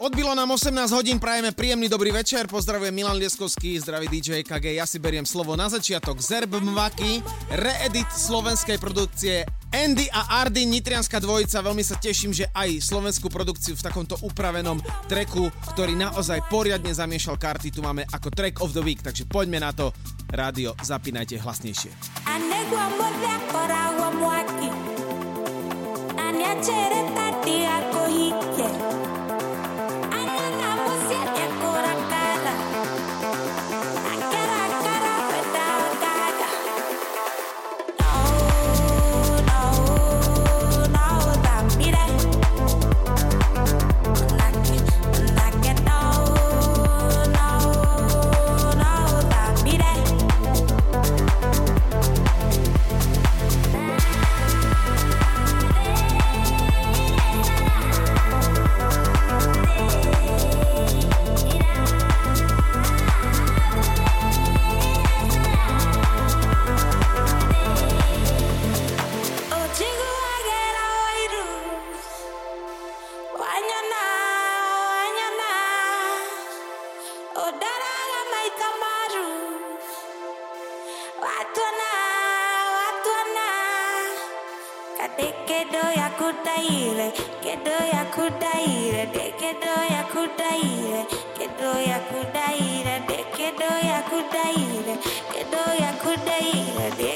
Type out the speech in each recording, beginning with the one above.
Odbilo nám 18 hodín, prajeme príjemný dobrý večer, pozdravujem Milan Lieskovský, zdraví DJ KG, ja si beriem slovo na začiatok. Zerb Mvaky, reedit slovenskej produkcie Andy a Ardy, Nitrianská dvojica, veľmi sa teším, že aj slovenskú produkciu v takomto upravenom treku, ktorý naozaj poriadne zamiešal karty, tu máme ako track of the week, takže poďme na to, rádio, zapínajte hlasnejšie. Mi piacere darti alcoli, yeah. Tati ako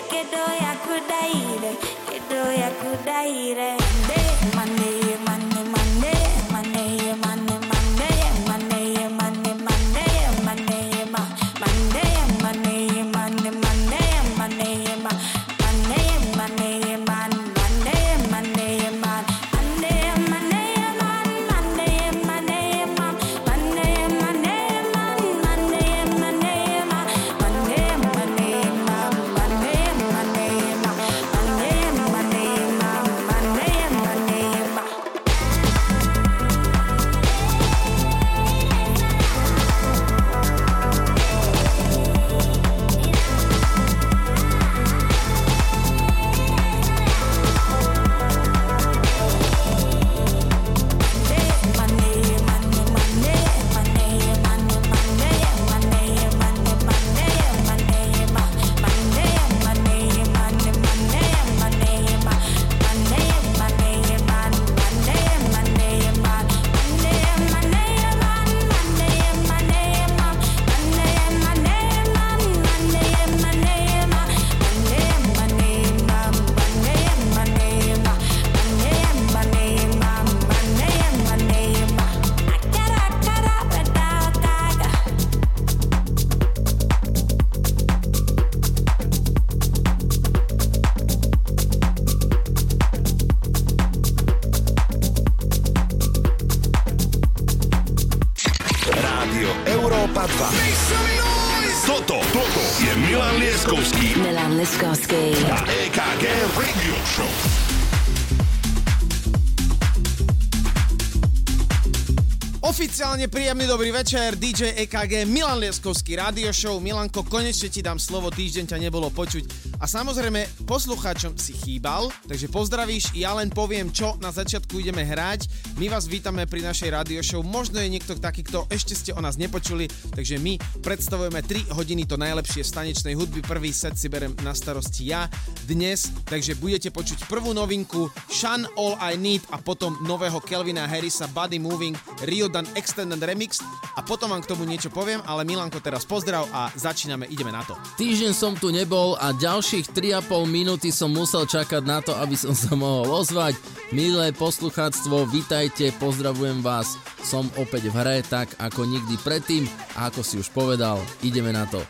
hike Príjemný dobrý večer, DJ EKG, Milan Lieskovský, radio show. Milanko, konečne ti dám slovo, týždeň ťa nebolo počuť. A samozrejme, poslucháčom si chýbal, takže pozdravíš, ja len poviem, čo na začiatku ideme hrať. My vás vítame pri našej radio show. Možno je niekto taký, kto ešte ste o nás nepočuli, takže my predstavujeme 3 hodiny to najlepšie v stanečnej hudby. Prvý set si berem na starosti ja dnes, takže budete počuť prvú novinku Shun All I Need a potom nového Kelvina Harrisa Body Moving Rio Dan Extended Remix a potom vám k tomu niečo poviem, ale Milanko teraz pozdrav a začíname, ideme na to. Týždeň som tu nebol a ďalších 3,5 minúty som musel čakať na to, aby som sa mohol ozvať. Milé poslucháctvo, vitajte, pozdravujem vás. Som opäť v hre tak ako nikdy predtým a ako si už povedal, ideme na to.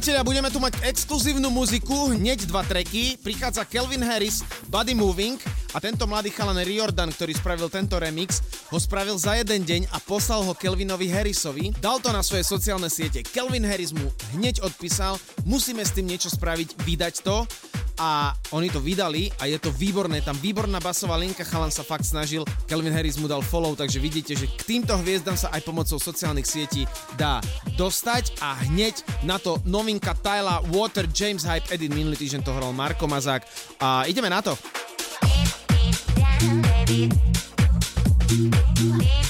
Priatelia, budeme tu mať exkluzívnu muziku, hneď dva treky. Prichádza Kelvin Harris, Body Moving a tento mladý chalan Riordan, ktorý spravil tento remix, ho spravil za jeden deň a poslal ho Kelvinovi Harrisovi. Dal to na svoje sociálne siete. Kelvin Harris mu hneď odpísal, musíme s tým niečo spraviť, vydať to a oni to vydali a je to výborné, tam výborná basová linka, chalan sa fakt snažil, Kelvin Harris mu dal follow, takže vidíte, že k týmto hviezdam sa aj pomocou sociálnych sietí dá dostať a hneď na to novinka Tyla Water James Hype Edit, minulý týždeň to hral Marko Mazák a ideme na to. Baby, baby. Lieskovský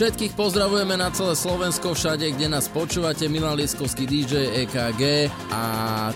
Všetkých pozdravujeme na celé Slovensko, všade, kde nás počúvate. Milan Lieskovský DJ EKG a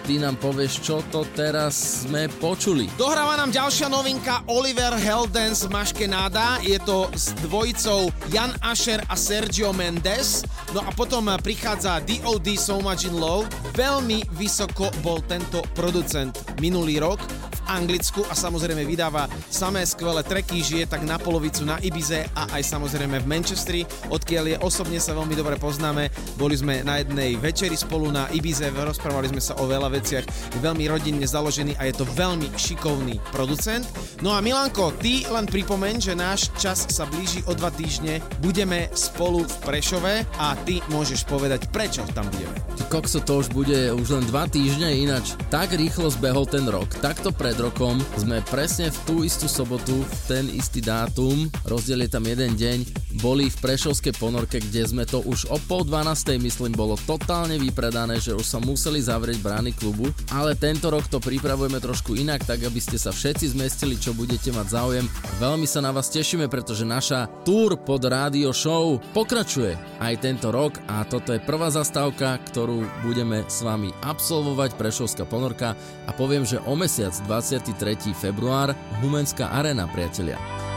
ty nám povieš, čo to teraz sme počuli. Dohráva nám ďalšia novinka Oliver Heldens Maške Nada. Je to s dvojicou Jan Asher a Sergio Mendes. No a potom prichádza DOD So Much In Love. Veľmi vysoko bol tento producent minulý rok Anglicku a samozrejme vydáva samé skvelé treky, žije tak na polovicu na Ibize a aj samozrejme v Manchestri, odkiaľ je osobne sa veľmi dobre poznáme. Boli sme na jednej večeri spolu na Ibize, rozprávali sme sa o veľa veciach, je veľmi rodinne založený a je to veľmi šikovný producent. No a Milanko, ty len pripomeň, že náš čas sa blíži o dva týždne, budeme spolu v Prešove a ty môžeš povedať, prečo tam budeme. Kokso, to už bude už len dva týždne, ináč tak rýchlo zbehol ten rok, takto pred rokom sme presne v tú istú sobotu, v ten istý dátum, rozdiel je tam jeden deň, boli v Prešovskej ponorke, kde sme to už o pol 12. myslím bolo totálne vypredané, že už sa museli zavrieť brány klubu, ale tento rok to pripravujeme trošku inak, tak aby ste sa všetci zmestili, čo budete mať záujem. Veľmi sa na vás tešíme, pretože naša tour pod rádio show pokračuje aj tento rok a toto je prvá zastávka, ktorú budeme s vami absolvovať Prešovská ponorka a poviem, že o mesiac 20 23. február Humenská arena, priatelia.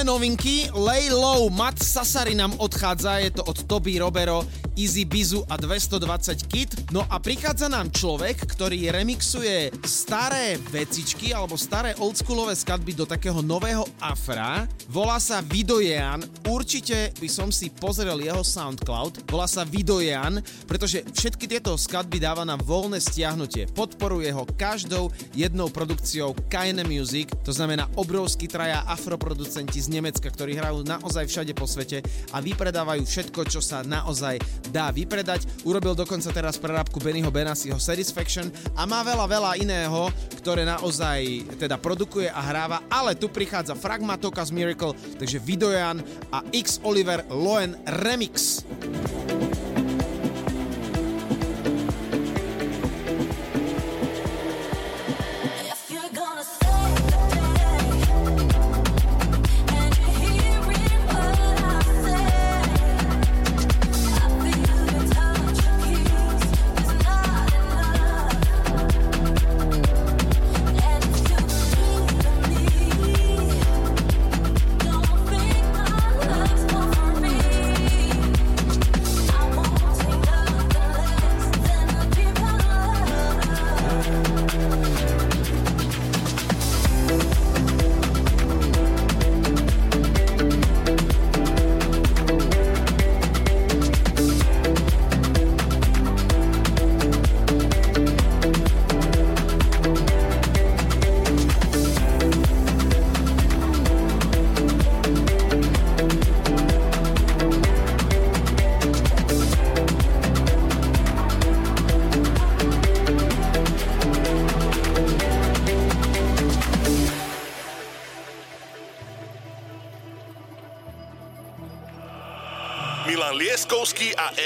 Samé novinky. Lay Low, Matt Sasari nám odchádza, je to od Toby Robero, Easy Bizu a 220 Kit. No a prichádza nám človek, ktorý remixuje staré vecičky alebo staré oldschoolové skladby do takého nového afra. Volá sa Vidojean. Určite by som si pozrel jeho Soundcloud. Volá sa Vidojean, pretože všetky tieto skladby dáva na voľné stiahnutie. Podporuje ho každou jednou produkciou KN Music, to znamená obrovský traja afroproducenti z Nemecka, ktorí hrajú naozaj všade po svete a vypredávajú všetko, čo sa naozaj dá vypredať. Urobil dokonca teraz prerábku Bennyho Benasiho Satisfaction a má veľa, veľa iného, ktoré naozaj teda produkuje a hráva, ale tu prichádza Fragmatokas Miracle, takže Videojan a X Oliver Loen Remix.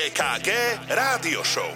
EKG Rádio Show.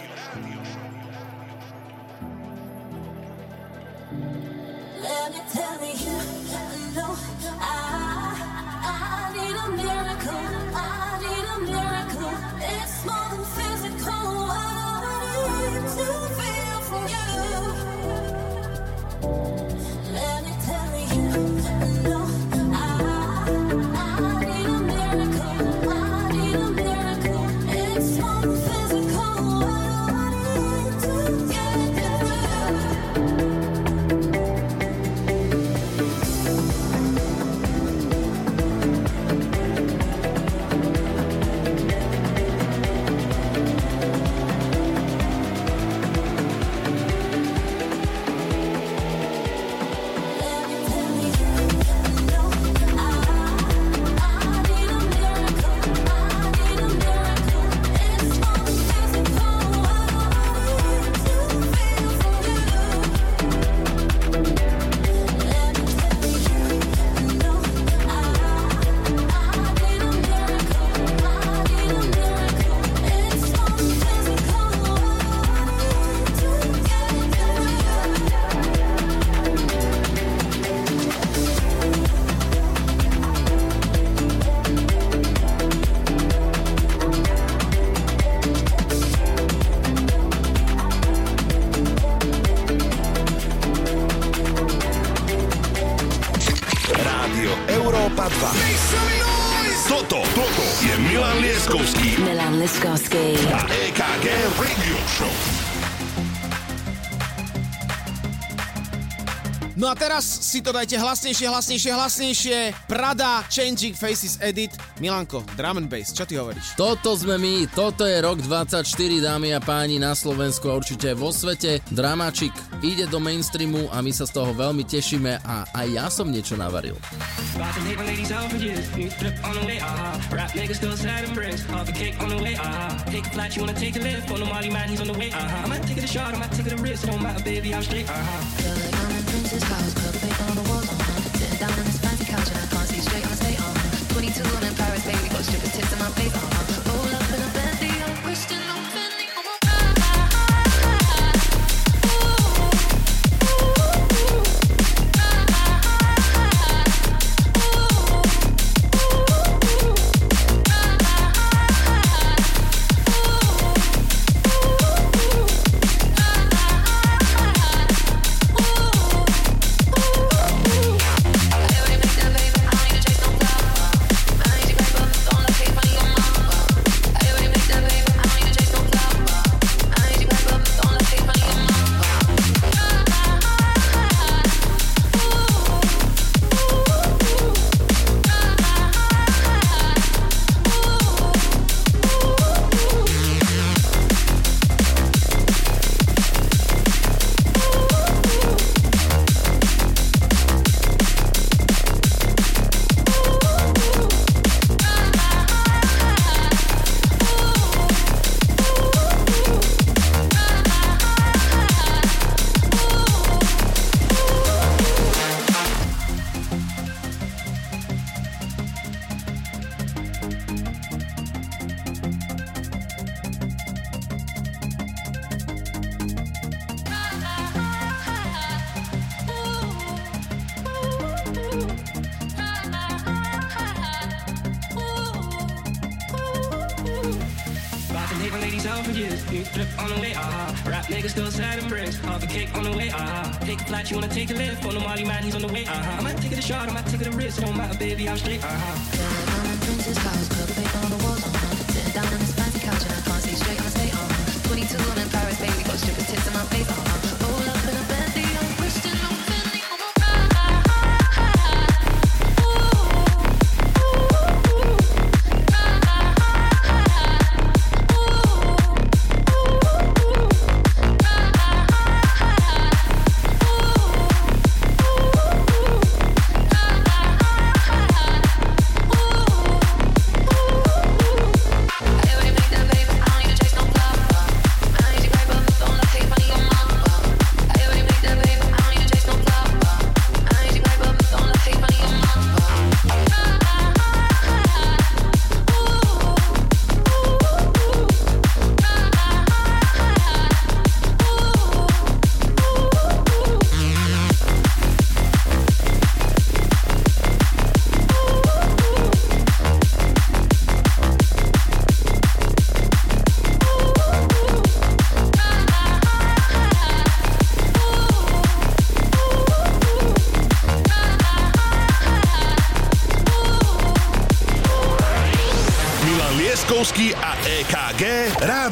Si to dajte hlasnejšie, hlasnejšie, hlasnejšie. Prada Changing Faces Edit. Milanko, drum and bass, čo ty hovoríš? Toto sme my, toto je rok 24, dámy a páni, na Slovensku a určite vo svete. Dramačik ide do mainstreamu a my sa z toho veľmi tešíme a aj ja som niečo navaril. Uh-huh. Princess house, purple paint on the uh-huh. Sitting down on this fancy couch and I can't see straight, I'ma stay, uh-huh. 22 in Paris, baby, got strippers tits in my face,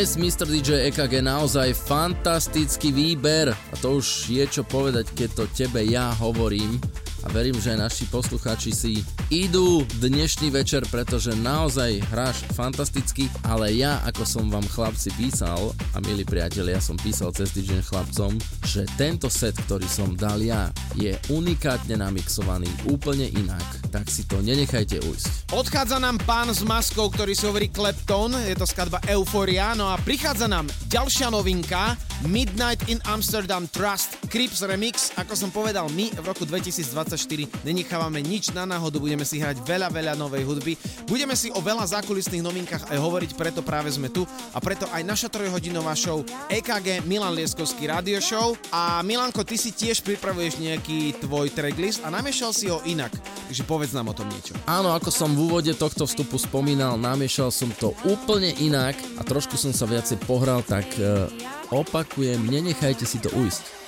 Dnes Mr. DJ EKG naozaj fantastický výber a to už je čo povedať, keď to tebe ja hovorím a verím, že aj naši poslucháči si idú dnešný večer, pretože naozaj hráš fantasticky, ale ja, ako som vám chlapci písal, a milí priatelia, ja som písal cez týždeň chlapcom, že tento set, ktorý som dal ja, je unikátne namixovaný úplne inak, tak si to nenechajte ujsť. Odchádza nám pán s maskou, ktorý si hovorí Klepton, je to skladba Euphoria, no a prichádza nám ďalšia novinka, Midnight in Amsterdam Trust Crips Remix. Ako som povedal, my v roku 2024 nenechávame nič na náhodu, budeme si hrať veľa, veľa novej hudby. Budeme si o veľa zákulisných novinkách aj hovoriť, preto práve sme tu a preto aj naša trojhodinová show EKG Milan Lieskovský Radio Show. A Milanko, ty si tiež pripravuješ nejaký tvoj tracklist a namiešal si ho inak. Takže povedz nám o tom niečo. Áno, ako som v úvode tohto vstupu spomínal, namiešal som to úplne inak a trošku som sa viacej pohral, tak uh, Opakujem, nenechajte si to ujsť.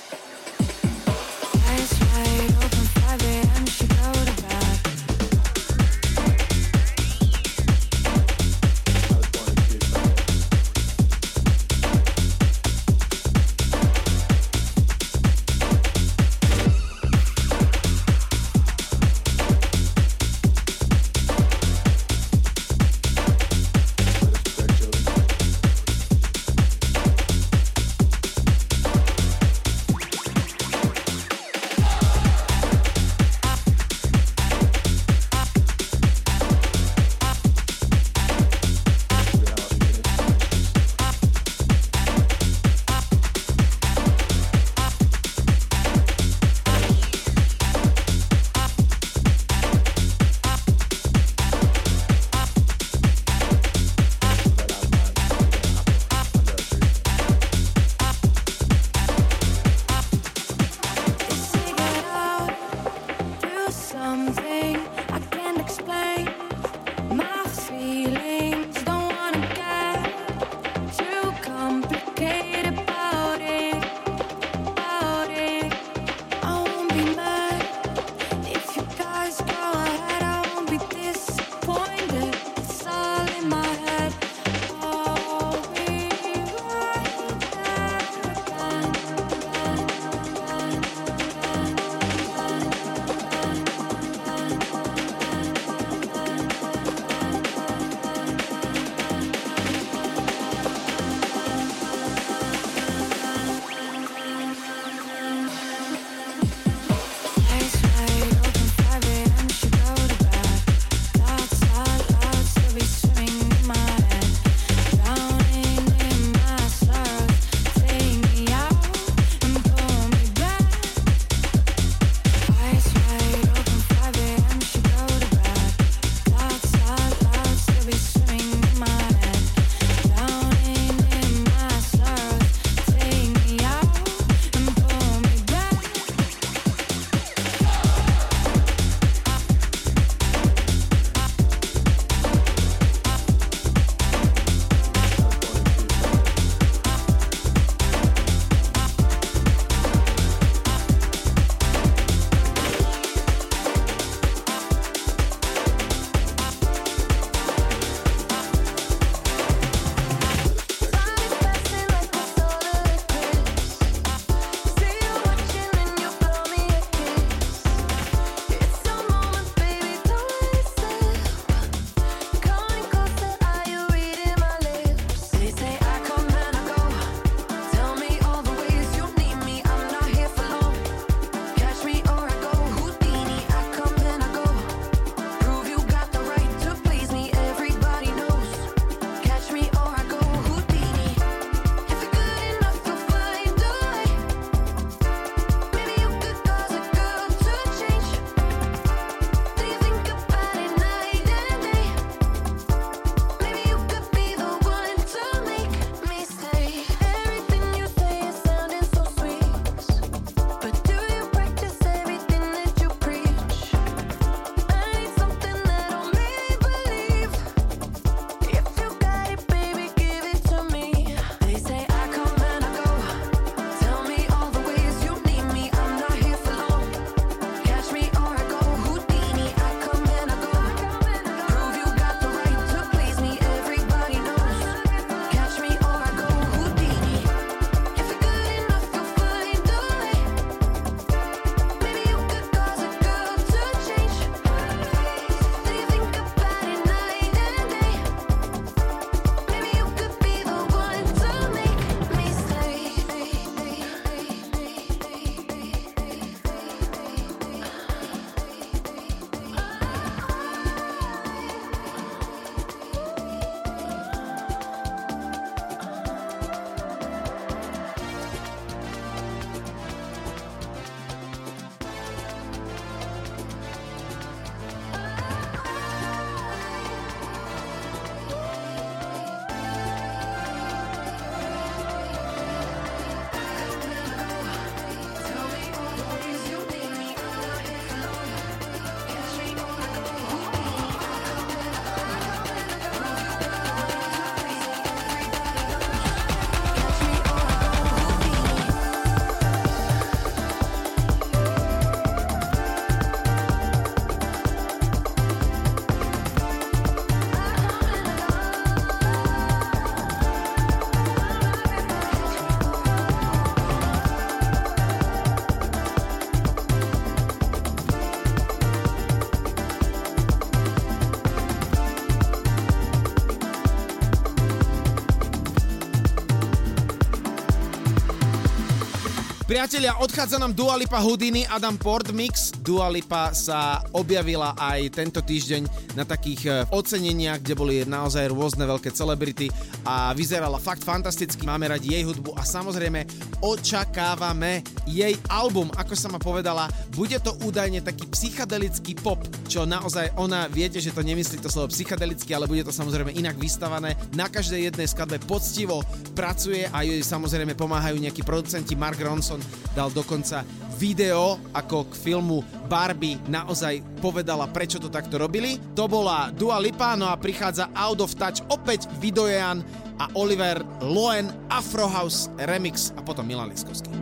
Priatelia, odchádza nám Dua Lipa Houdini, Adam Port Mix. Dua Lipa sa objavila aj tento týždeň na takých e, oceneniach, kde boli naozaj rôzne veľké celebrity a vyzerala fakt fantasticky. Máme radi jej hudbu a samozrejme očakávame jej album. Ako sa ma povedala, bude to údajne taký psychedelický pop, čo naozaj ona, viete, že to nemyslí to slovo psychedelicky, ale bude to samozrejme inak vystavané. Na každej jednej skladbe poctivo pracuje a jej samozrejme pomáhajú nejakí producenti. Mark Ronson dal dokonca video, ako k filmu Barbie naozaj povedala, prečo to takto robili. To bola Dua Lipa, no a prichádza Out of Touch opäť Vidojan a Oliver Loen Afro House Remix a potom Milan Liskovský.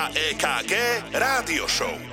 A EKG Rádio Show.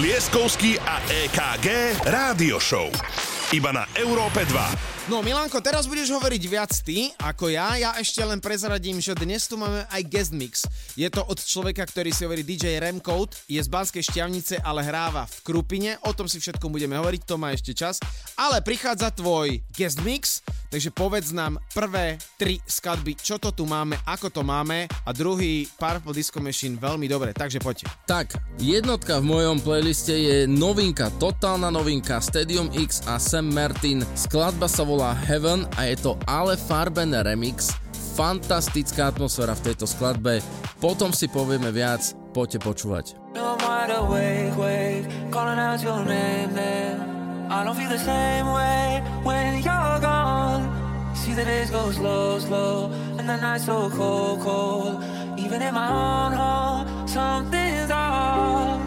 Lieskovský a EKG Rádio Show. Iba na Európe 2. No Milanko, teraz budeš hovoriť viac ty ako ja. Ja ešte len prezradím, že dnes tu máme aj guest mix. Je to od človeka, ktorý si hovorí DJ Remcode, je z Banskej šťavnice, ale hráva v Krupine. O tom si všetko budeme hovoriť, to má ešte čas. Ale prichádza tvoj guest mix, Takže povedz nám prvé tri skladby, čo to tu máme, ako to máme a druhý Purple Disco Machine veľmi dobre, takže poď. Tak, jednotka v mojom playliste je novinka, totálna novinka Stadium X a Sam Martin. Skladba sa volá Heaven a je to Ale Farben Remix. Fantastická atmosféra v tejto skladbe. Potom si povieme viac, poďte počúvať. No, awake, wake, calling. I don't feel the same way when you're gone. See the days go slow, slow, and the nights so cold, cold. Even in my own home, something's off.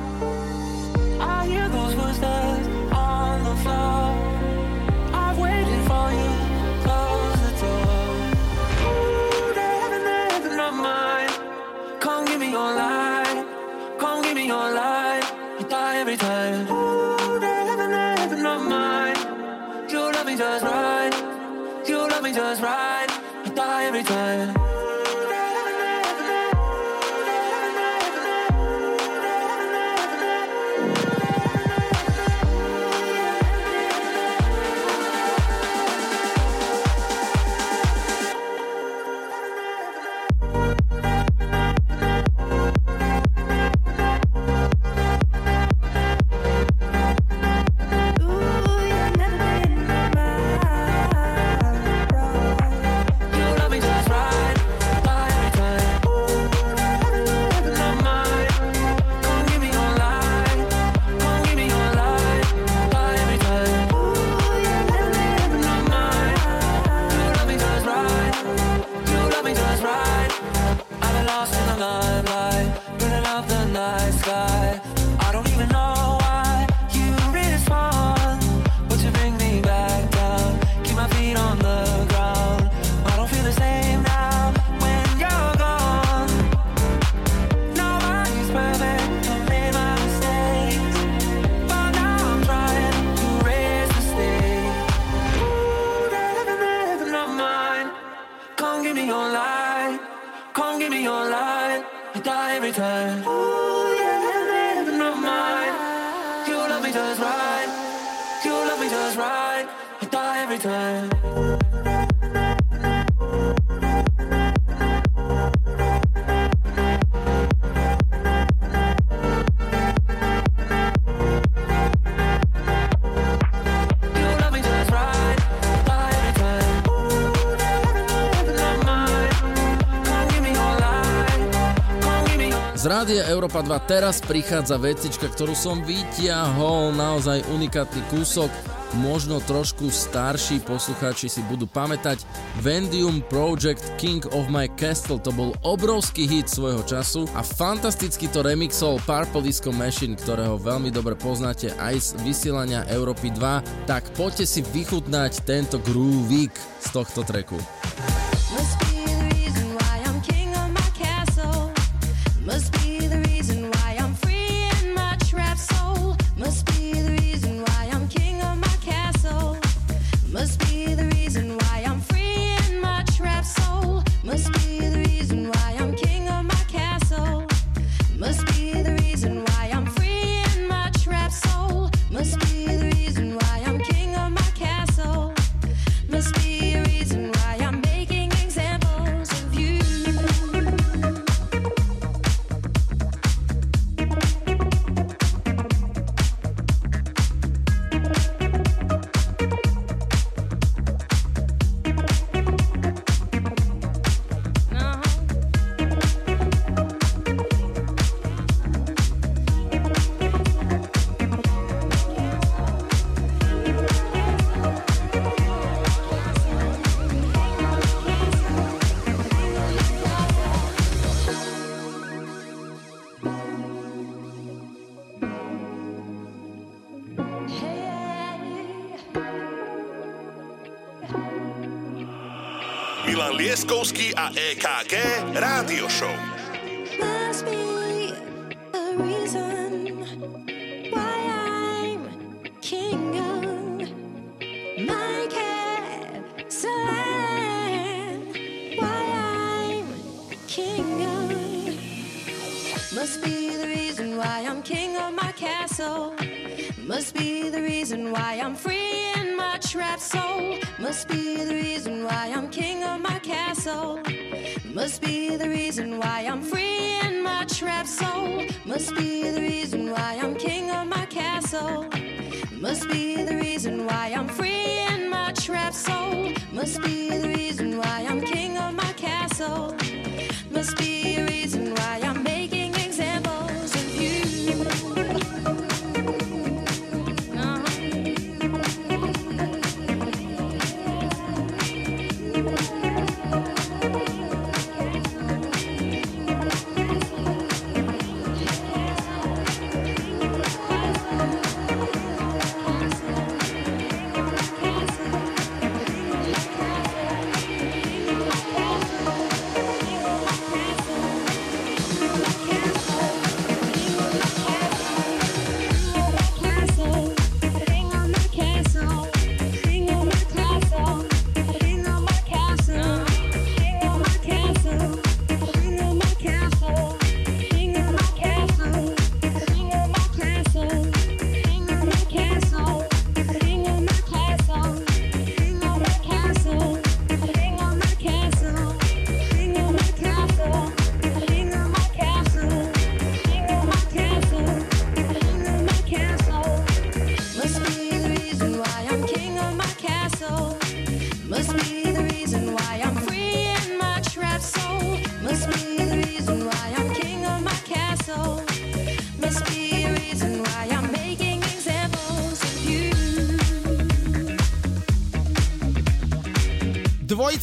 I hear those footsteps on the floor. I've waited for you. Close the door. Ooh, they haven't mine. Come give me your light. Come give me your light. You die every time. was right. You die every time. sky, sky. Rádia Európa 2 teraz prichádza vecička, ktorú som vyťahol, naozaj unikátny kúsok, možno trošku starší poslucháči si budú pamätať. Vendium Project King of My Castle to bol obrovský hit svojho času a fantasticky to remixol Purple Disco Machine, ktorého veľmi dobre poznáte aj z vysielania Európy 2, tak poďte si vychutnať tento groovík z tohto treku.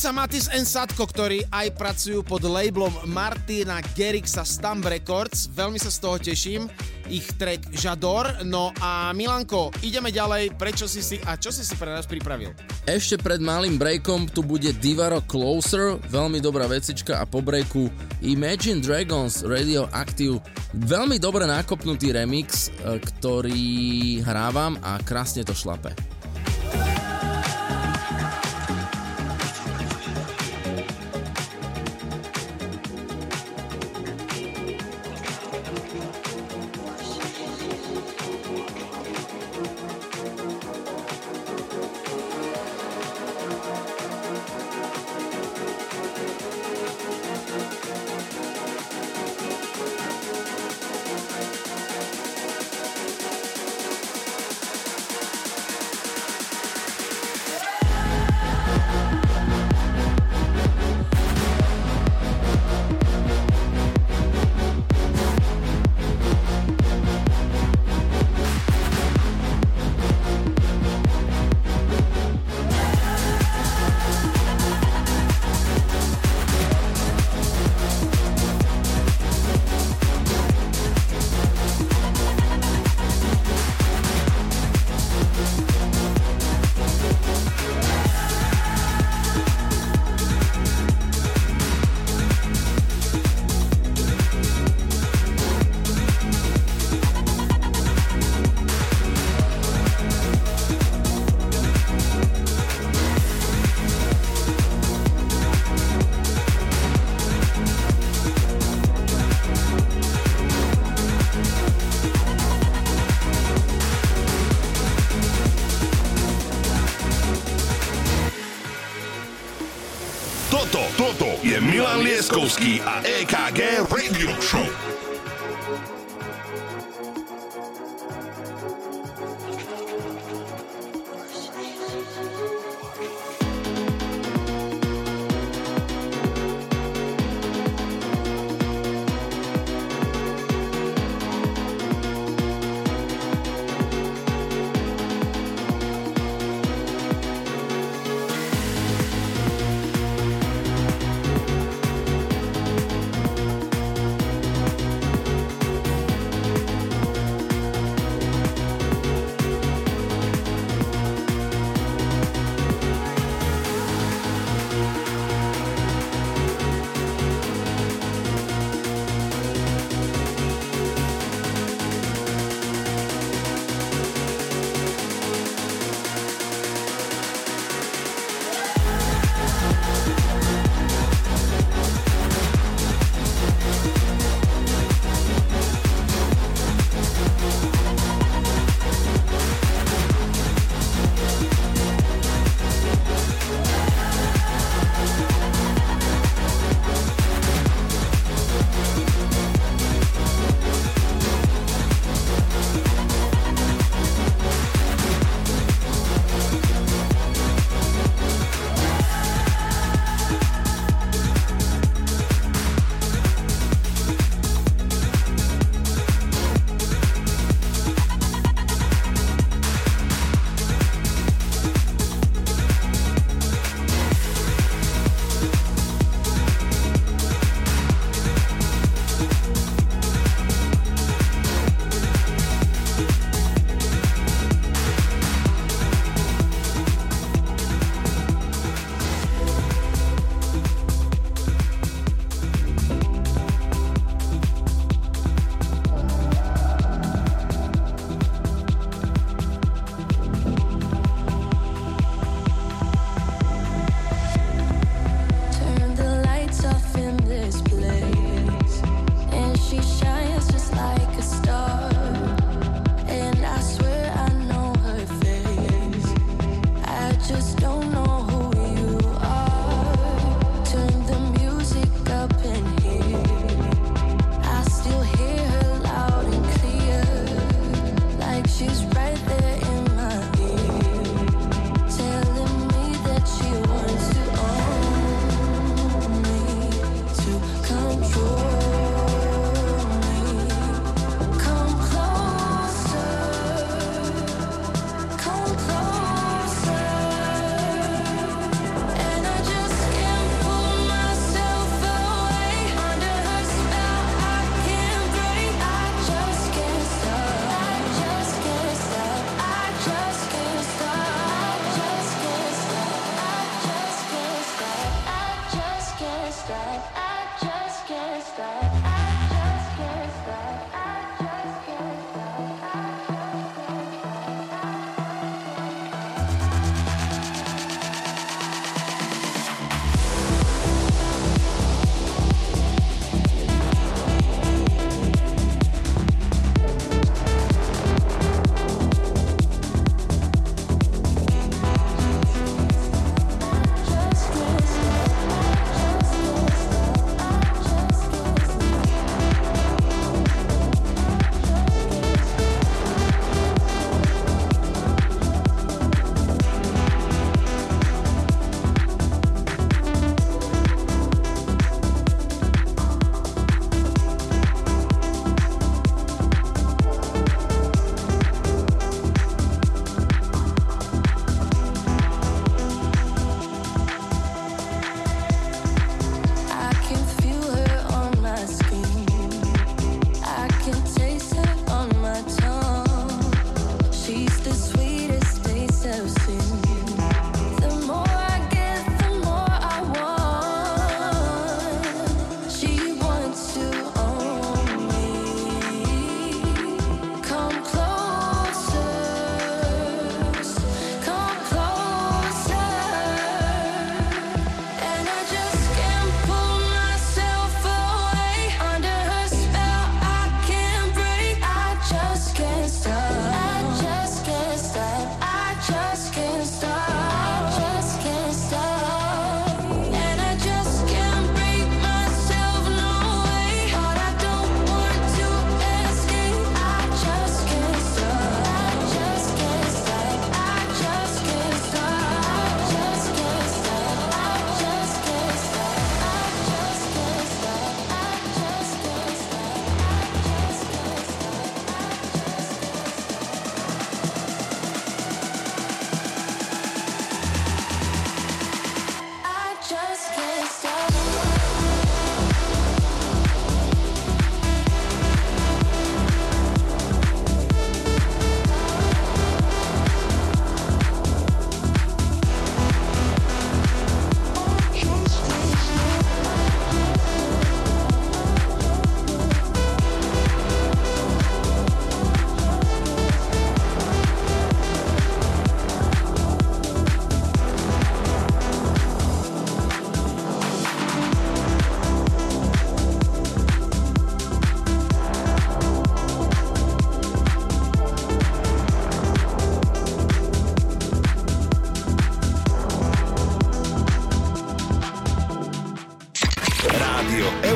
Dvojica Matis and Sadko, ktorí aj pracujú pod labelom Martina Gerixa Stamp Records. Veľmi sa z toho teším. Ich track Žador. No a Milanko, ideme ďalej. Prečo si si a čo si si pre nás pripravil? Ešte pred malým breakom tu bude Divaro Closer, veľmi dobrá vecička a po breaku Imagine Dragons Radioactive, veľmi dobre nakopnutý remix, e, ktorý hrávam a krásne to šlape.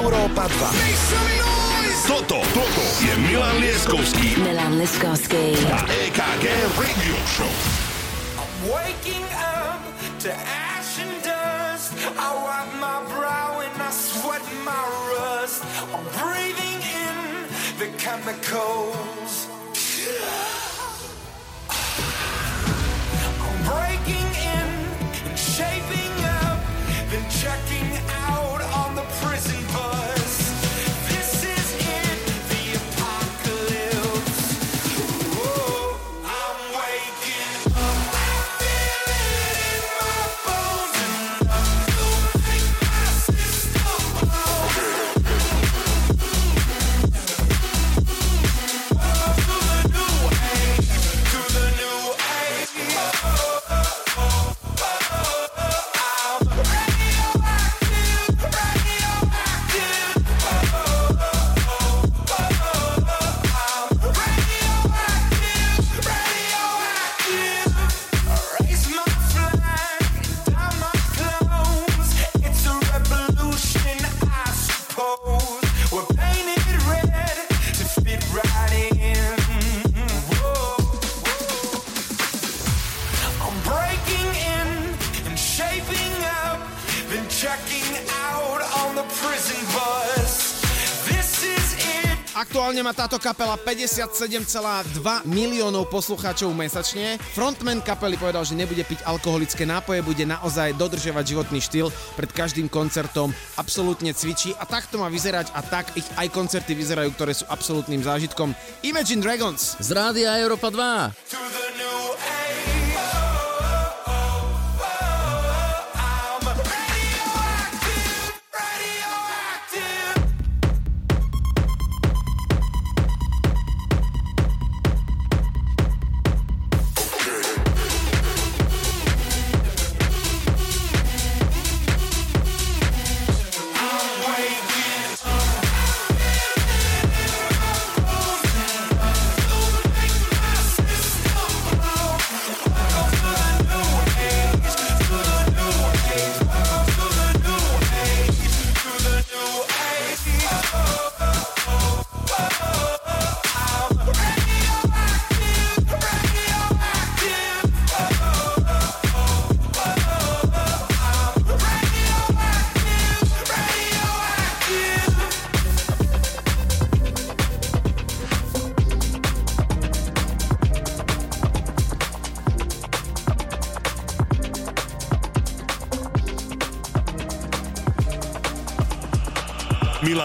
Európa 2. Toto, toto je Milan Lieskovský. Milan Lieskovský. A EKG Radio Show. I'm waking up to ash and dust. I wipe my brow and I sweat my rust. I'm breathing in the chemicals. táto kapela 57,2 miliónov poslucháčov mesačne. Frontman kapely povedal, že nebude piť alkoholické nápoje, bude naozaj dodržiavať životný štýl pred každým koncertom, absolútne cvičí a tak to má vyzerať a tak ich aj koncerty vyzerajú, ktoré sú absolútnym zážitkom. Imagine Dragons. Z Rádia Európa 2.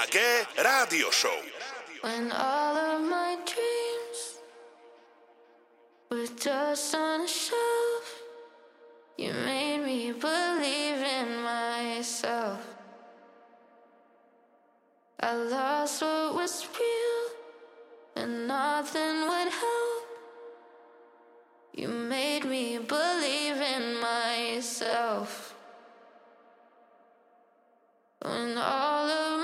KG Rádió Show. When all of my dreams were just on a shelf, you made me believe in myself. I lost what was real, and nothing would help. You made me believe in myself. When all of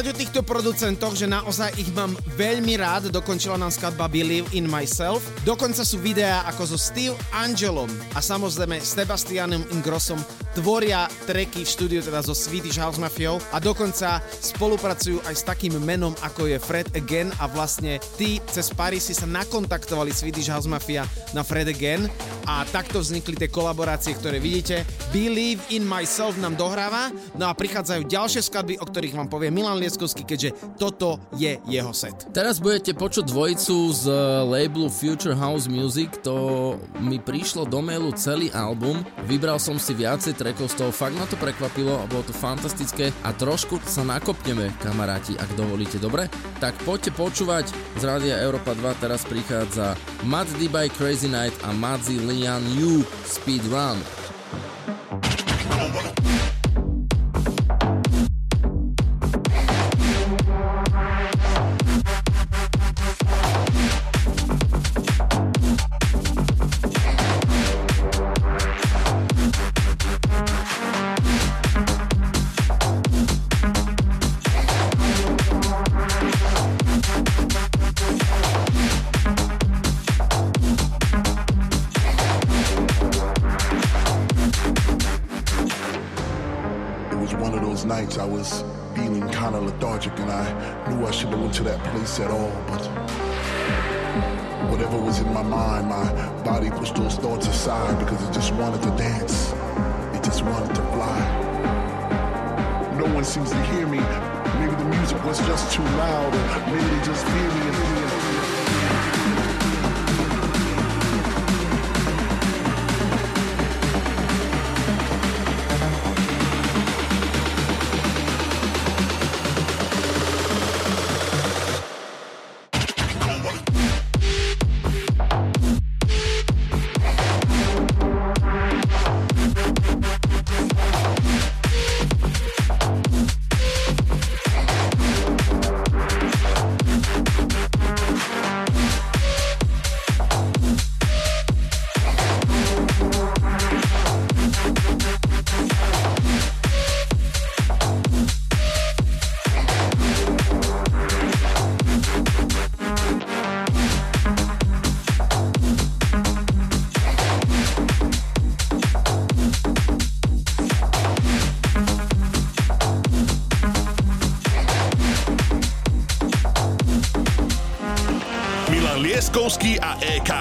povedať o týchto producentoch, že naozaj ich mám veľmi rád. Dokončila nám skladba Believe in Myself. Dokonca sú videá ako so Steve Angelom a samozrejme Sebastianom Ingrossom tvoria tracky v štúdiu teda so Swedish House Mafiou a dokonca spolupracujú aj s takým menom ako je Fred Again a vlastne tí cez Parisy sa nakontaktovali Swedish House Mafia na Fred Again a takto vznikli tie kolaborácie, ktoré vidíte. Believe in Myself nám dohráva, no a prichádzajú ďalšie skladby, o ktorých vám povie Milan Lieskovský, keďže toto je jeho set. Teraz budete počuť dvojicu z labelu Future House Music, to mi prišlo do mailu celý album, vybral som si viacej trackov z toho, fakt ma to prekvapilo a bolo to fantastické. A trošku sa nakopneme, kamaráti, ak dovolíte, dobre? Tak poďte počúvať. Z Rádia Európa 2, teraz prichádza Mad D. by Crazy Night a Madzi Lian Yu Speed Run.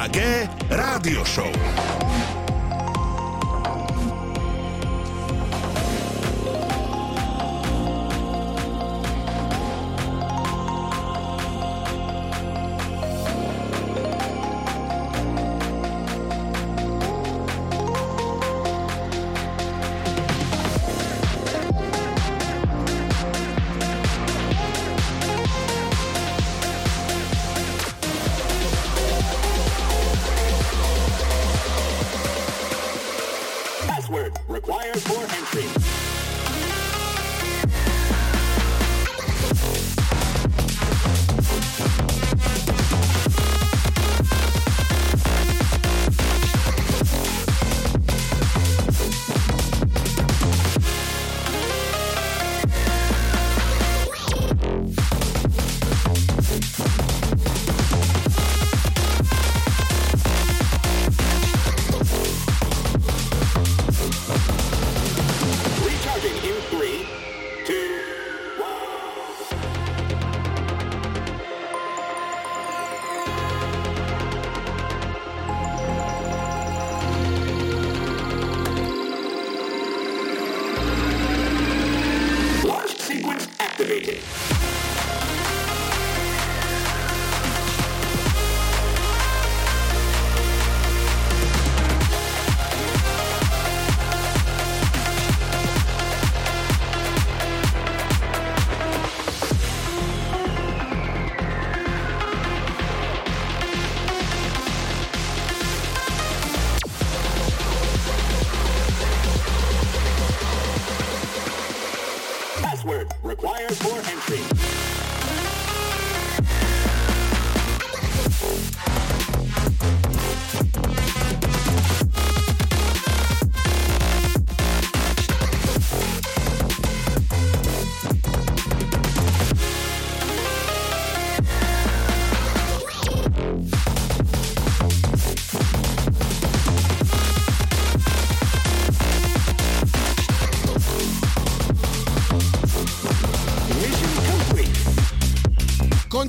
EKG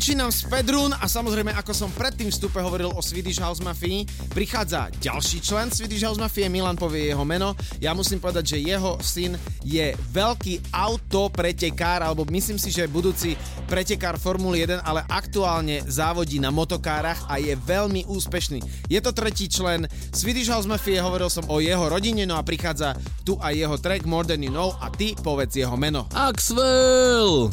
končí nám Spedrun a samozrejme, ako som predtým vstupe hovoril o Swedish House Mafii, prichádza ďalší člen Swedish House Mafie, Milan povie jeho meno. Ja musím povedať, že jeho syn je veľký autopretekár, alebo myslím si, že budúci pretekár Formuly 1, ale aktuálne závodí na motokárach a je veľmi úspešný. Je to tretí člen Swedish House Mafie, hovoril som o jeho rodine, no a prichádza tu aj jeho track More Than You Know a ty povedz jeho meno. Axwell!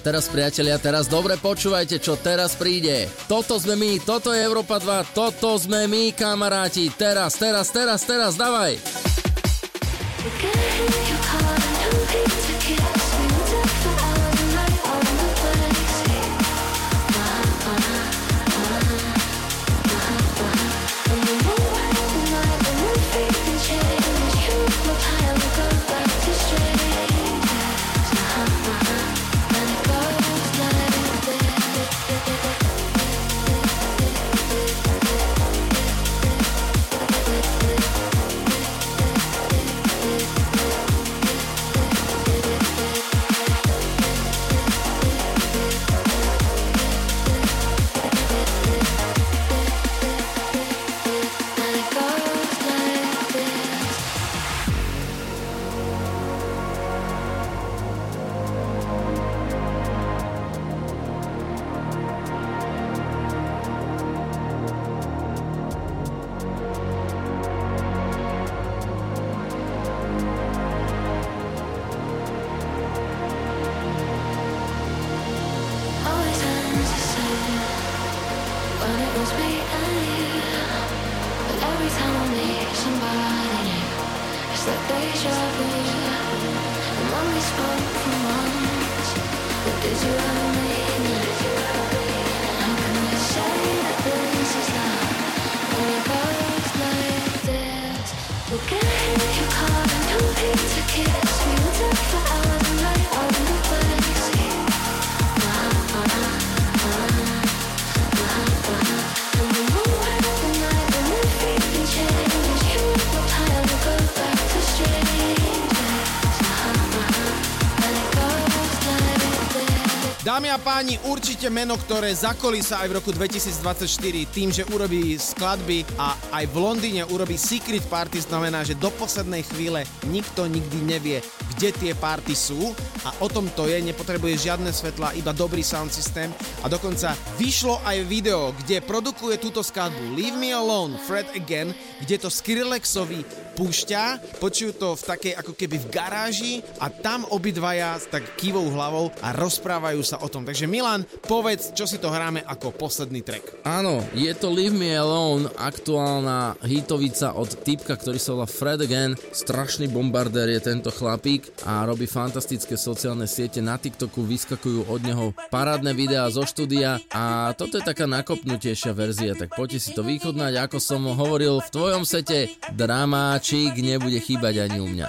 teraz priatelia, teraz dobre počúvajte, čo teraz príde. Toto sme my, toto je Európa 2, toto sme my, kamaráti. Teraz, teraz, teraz, teraz, dávaj. Dámy páni, určite meno, ktoré zakolísa aj v roku 2024 tým, že urobí skladby a aj v Londýne urobí Secret Party, znamená, že do poslednej chvíle nikto nikdy nevie, kde tie party sú. A o tom to je, nepotrebuje žiadne svetla, iba dobrý sound systém. A dokonca vyšlo aj video, kde produkuje túto skladbu Leave Me Alone, Fred Again, kde to Skrillexovi púšťa, počujú to v takej ako keby v garáži a tam obidvaja s tak kývou hlavou a rozprávajú sa o tom. Takže Milan, povedz, čo si to hráme ako posledný track. Áno, je to Leave Me Alone, aktuálna hitovica od typka, ktorý sa volá Fred Again. Strašný bombardér je tento chlapík a robí fantastické sociálne siete. Na TikToku vyskakujú od neho parádne videá zo štúdia a toto je taká nakopnutejšia verzia, tak poďte si to vychodnať, ako som hovoril v tvojom sete, dramáčik nebude chýbať ani u mňa.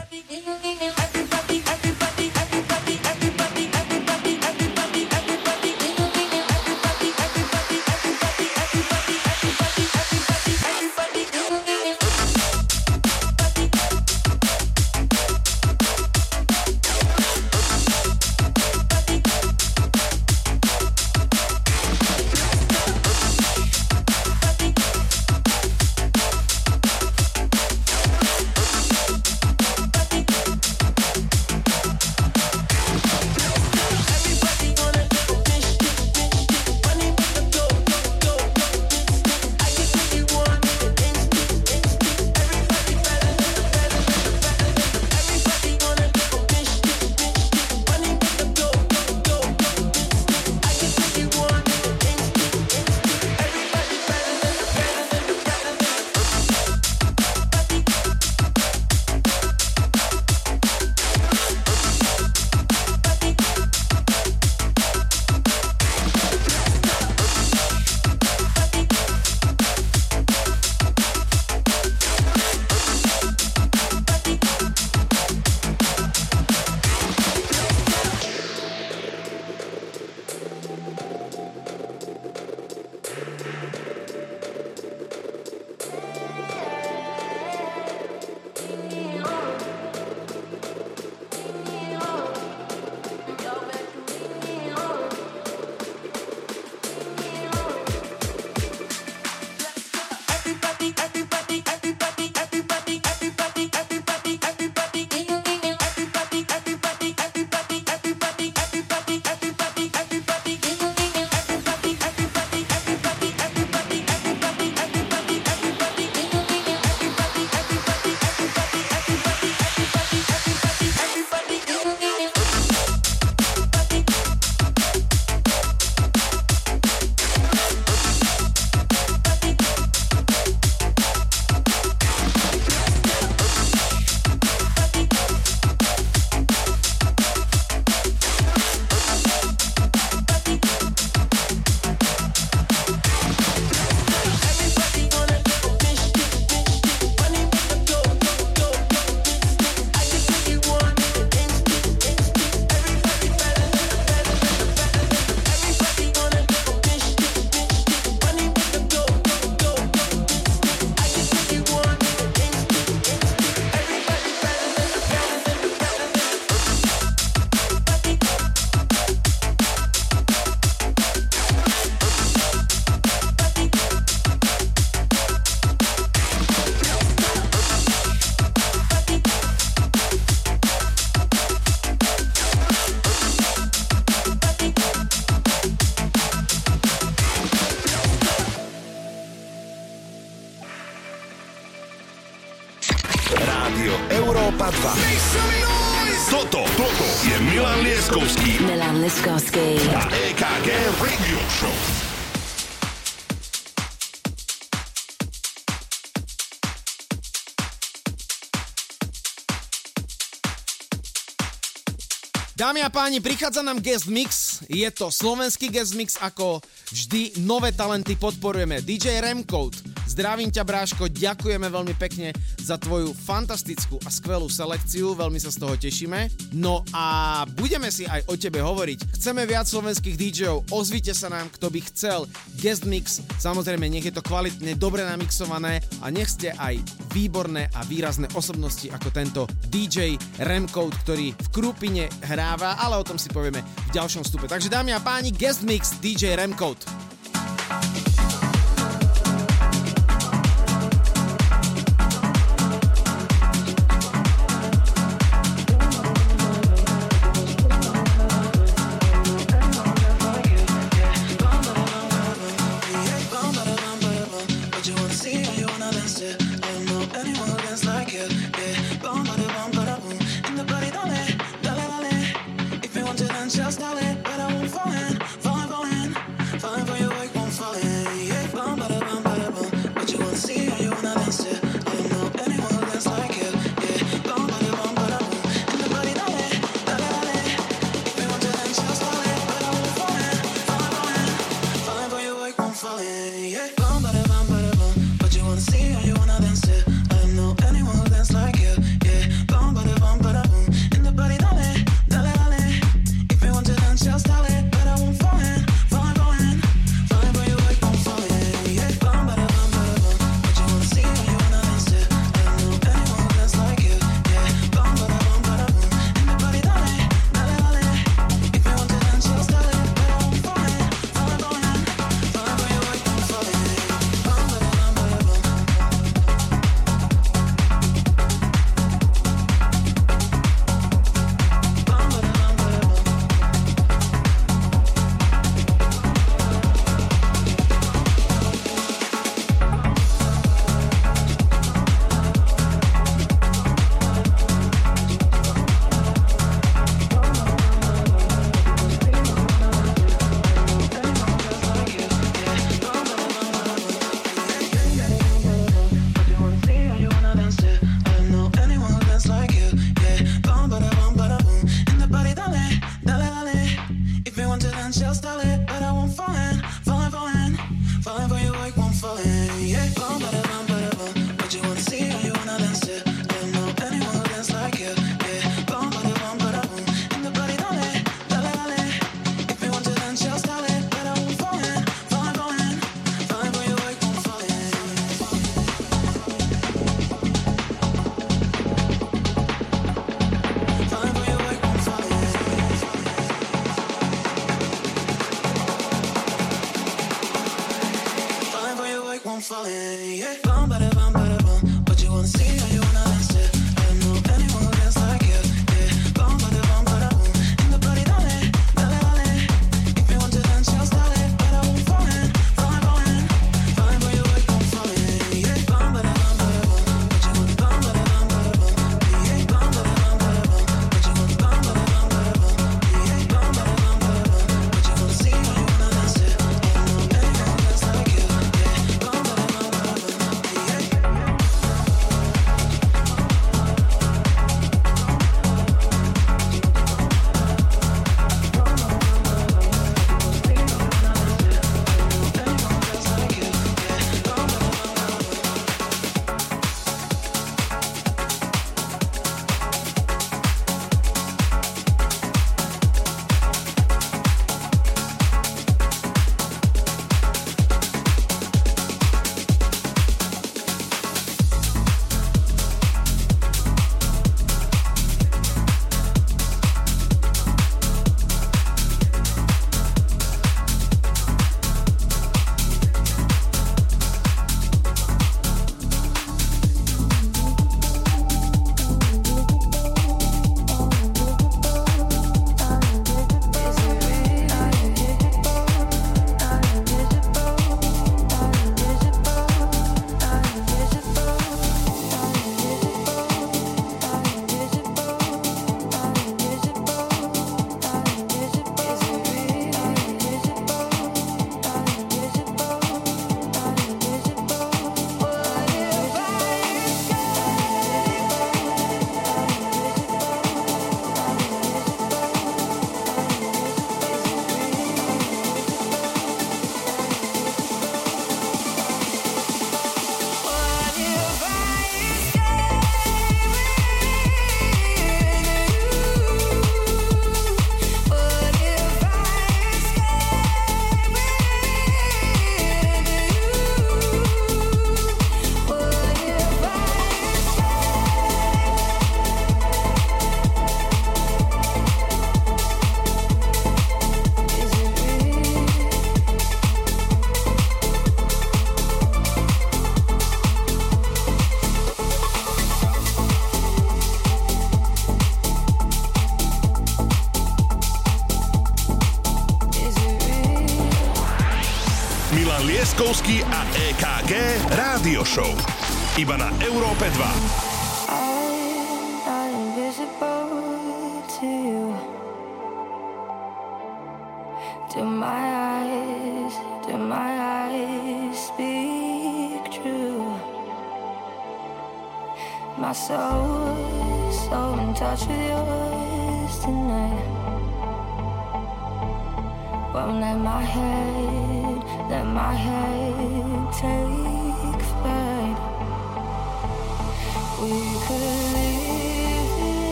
Dámy a páni, prichádza nám guest mix. Je to slovenský guest mix, ako vždy nové talenty podporujeme. DJ Remcode, Zdravím ťa, Bráško, ďakujeme veľmi pekne za tvoju fantastickú a skvelú selekciu, veľmi sa z toho tešíme. No a budeme si aj o tebe hovoriť. Chceme viac slovenských DJov, ozvite sa nám, kto by chcel. Guest mix, samozrejme, nech je to kvalitne, dobre namixované a nech ste aj výborné a výrazné osobnosti ako tento DJ Remcode, ktorý v Krúpine hráva, ale o tom si povieme v ďalšom vstupe. Takže dámy a páni, guest mix DJ Remcode.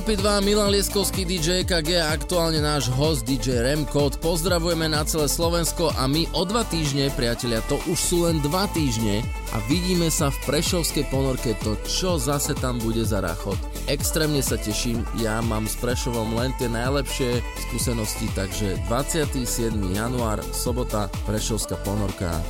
Európy 2 Milan Lieskovský DJ KG a aktuálne náš host DJ Remcode. Pozdravujeme na celé Slovensko a my o dva týždne, priatelia, to už sú len dva týždne a vidíme sa v Prešovskej ponorke to, čo zase tam bude za rachot. Extrémne sa teším, ja mám s Prešovom len tie najlepšie skúsenosti, takže 27. január, sobota, Prešovská ponorka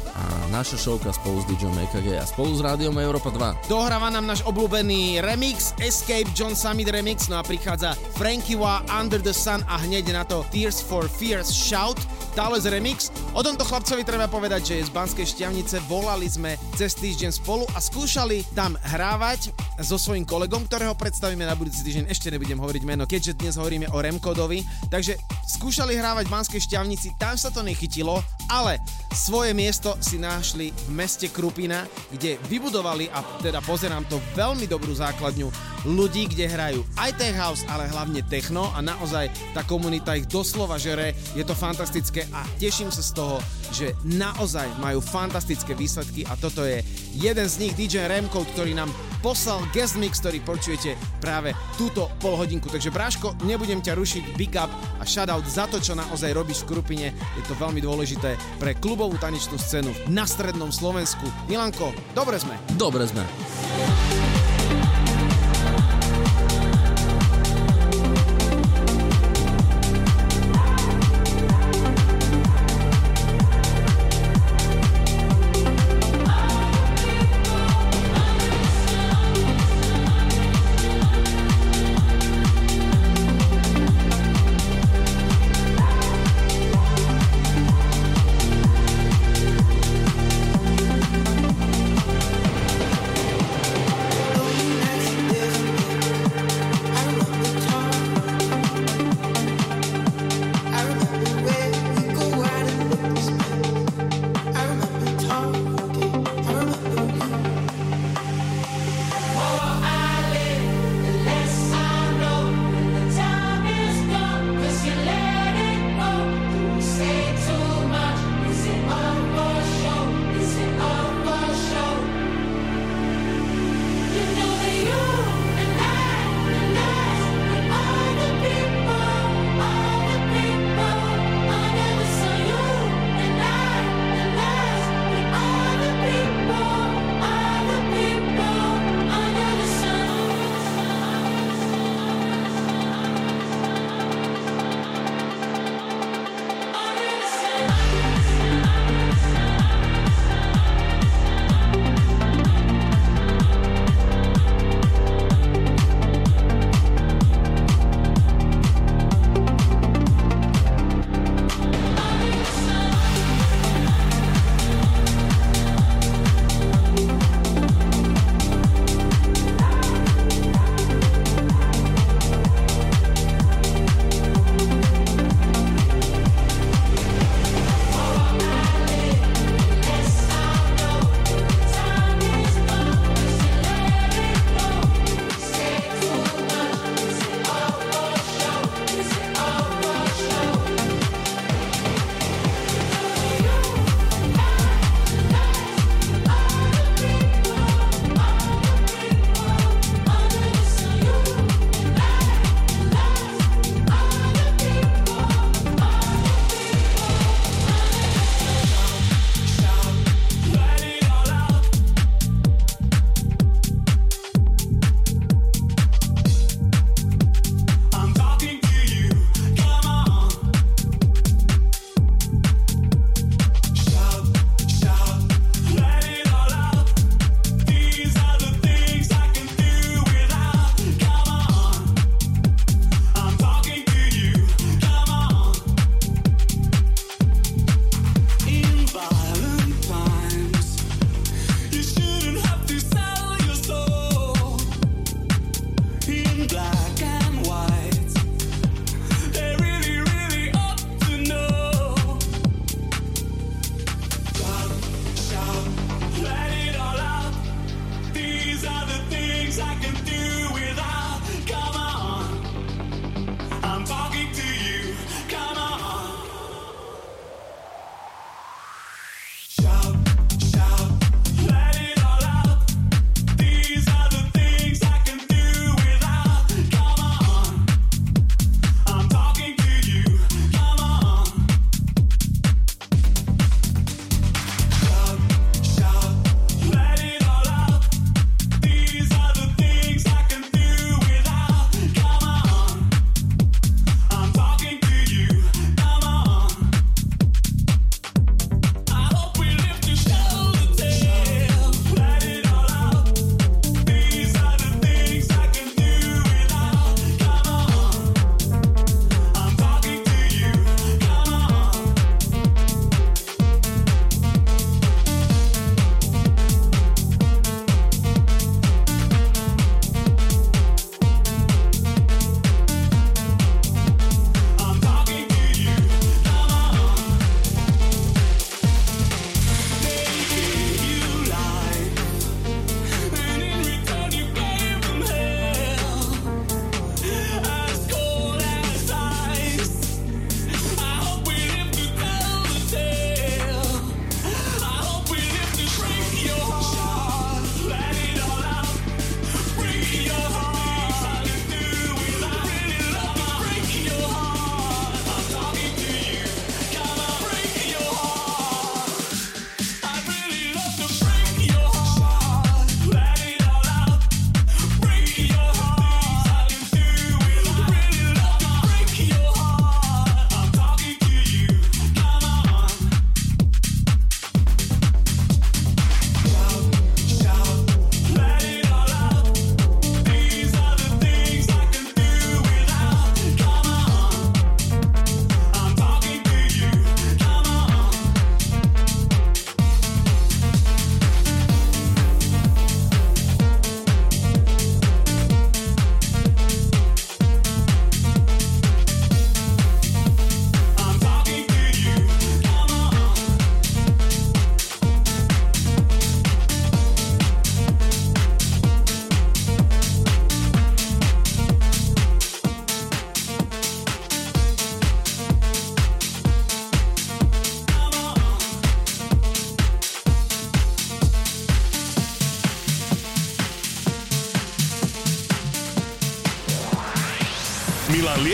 naša showka spolu s DJom EKG a spolu s Rádiom Európa 2. Dohráva nám náš obľúbený remix Escape John Summit remix, no a prichádza Frankie Wa Under the Sun a hneď na to Tears for Fears Shout, Tales remix. O tomto chlapcovi treba povedať, že je z Banskej šťavnice, volali sme cez týždeň spolu a skúšali tam hrávať so svojím kolegom, ktorého predstavíme na budúci týždeň, ešte nebudem hovoriť meno, keďže dnes hovoríme o Remkodovi, takže skúšali hrávať v Banskej šťavnici, tam sa to nechytilo, ale svoje miesto si našli v meste Krupina, kde vybudovali a teda pozerám to veľmi dobrú základňu ľudí, kde hrajú aj tech house, ale hlavne techno a naozaj tá komunita ich doslova žere, je to fantastické a teším sa z toho, že naozaj majú fantastické výsledky a toto je jeden z nich DJ Remcode, ktorý nám poslal guest mix, ktorý počujete práve túto polhodinku. Takže Bráško, nebudem ťa rušiť, big up a shoutout za to, čo naozaj robíš v Krupine. Je to veľmi dôležité pre klubovú tanečnú scénu na strednom Slovensku. Milanko, dobre sme. Dobre sme.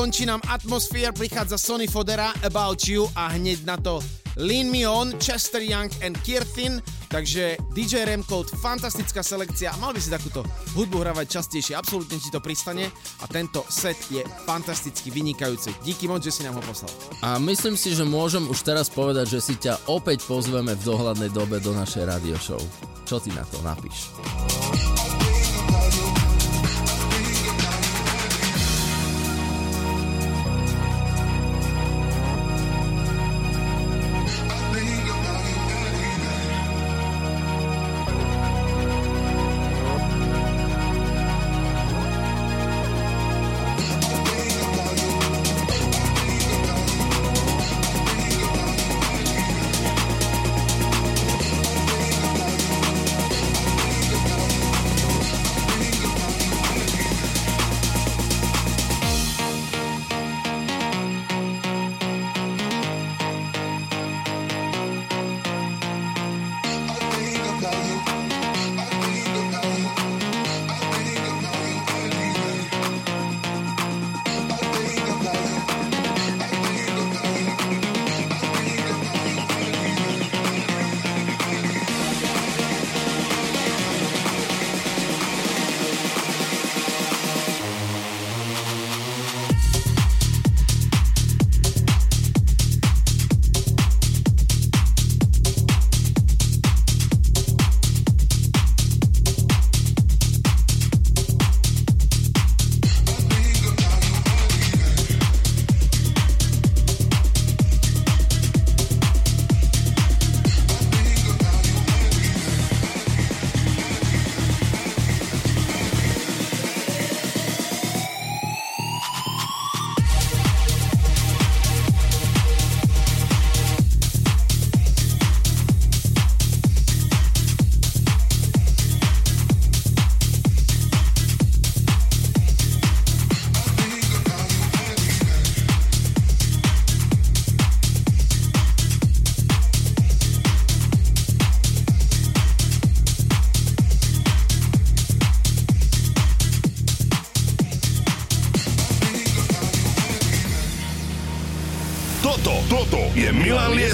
končí nám Atmosphere, prichádza Sony Fodera About You a hneď na to Lean Me On, Chester Young and Kirtin, takže DJ Rem Code, fantastická selekcia, mal by si takúto hudbu hravať častejšie, absolútne ti to pristane a tento set je fantasticky vynikajúci. Díky moc, že si nám ho poslal. A myslím si, že môžem už teraz povedať, že si ťa opäť pozveme v dohľadnej dobe do našej radio show. Čo ty na to napíš?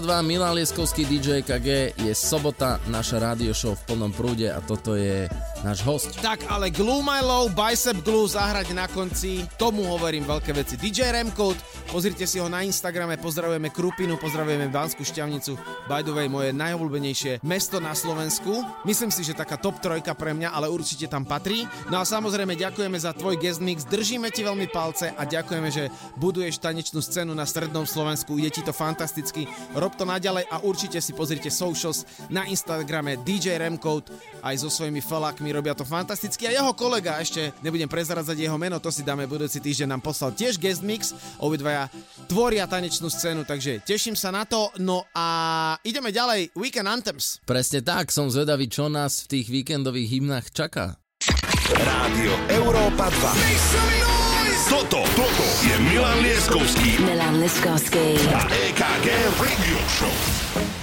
2, Milan Lieskovský DJ KG, je sobota, naša rádio show v plnom prúde a toto je náš host. Tak ale Glue My Low, Bicep Glue zahrať na konci, tomu hovorím veľké veci. DJ Remcode, pozrite si ho na Instagrame, pozdravujeme Krupinu, pozdravujeme Banskú šťavnicu, by the way, moje najobľúbenejšie mesto na Slovensku. Myslím si, že taká top trojka pre mňa, ale určite tam patrí. No a samozrejme ďakujeme za tvoj guest mix, držíme ti veľmi palce a ďakujeme, že buduješ tanečnú scénu na strednom Slovensku, ide ti to fantasticky, rob to naďalej a určite si pozrite socials na Instagrame DJ Remcode. Aj so svojimi felákmi, robia to fantasticky. A jeho kolega, ešte nebudem prezradzať jeho meno, to si dáme budúci týždeň, nám poslal tiež guest mix, obidvaja tvoria tanečnú scénu, takže teším sa na to, no a ideme ďalej, Weekend Anthems. Presne tak, som zvedavý, čo nás v tých víkendových hymnách čaká. Rádio Európa 2. Toto, toto je Milan Lieskovský Milan Liskovský. a EKG Radio Show.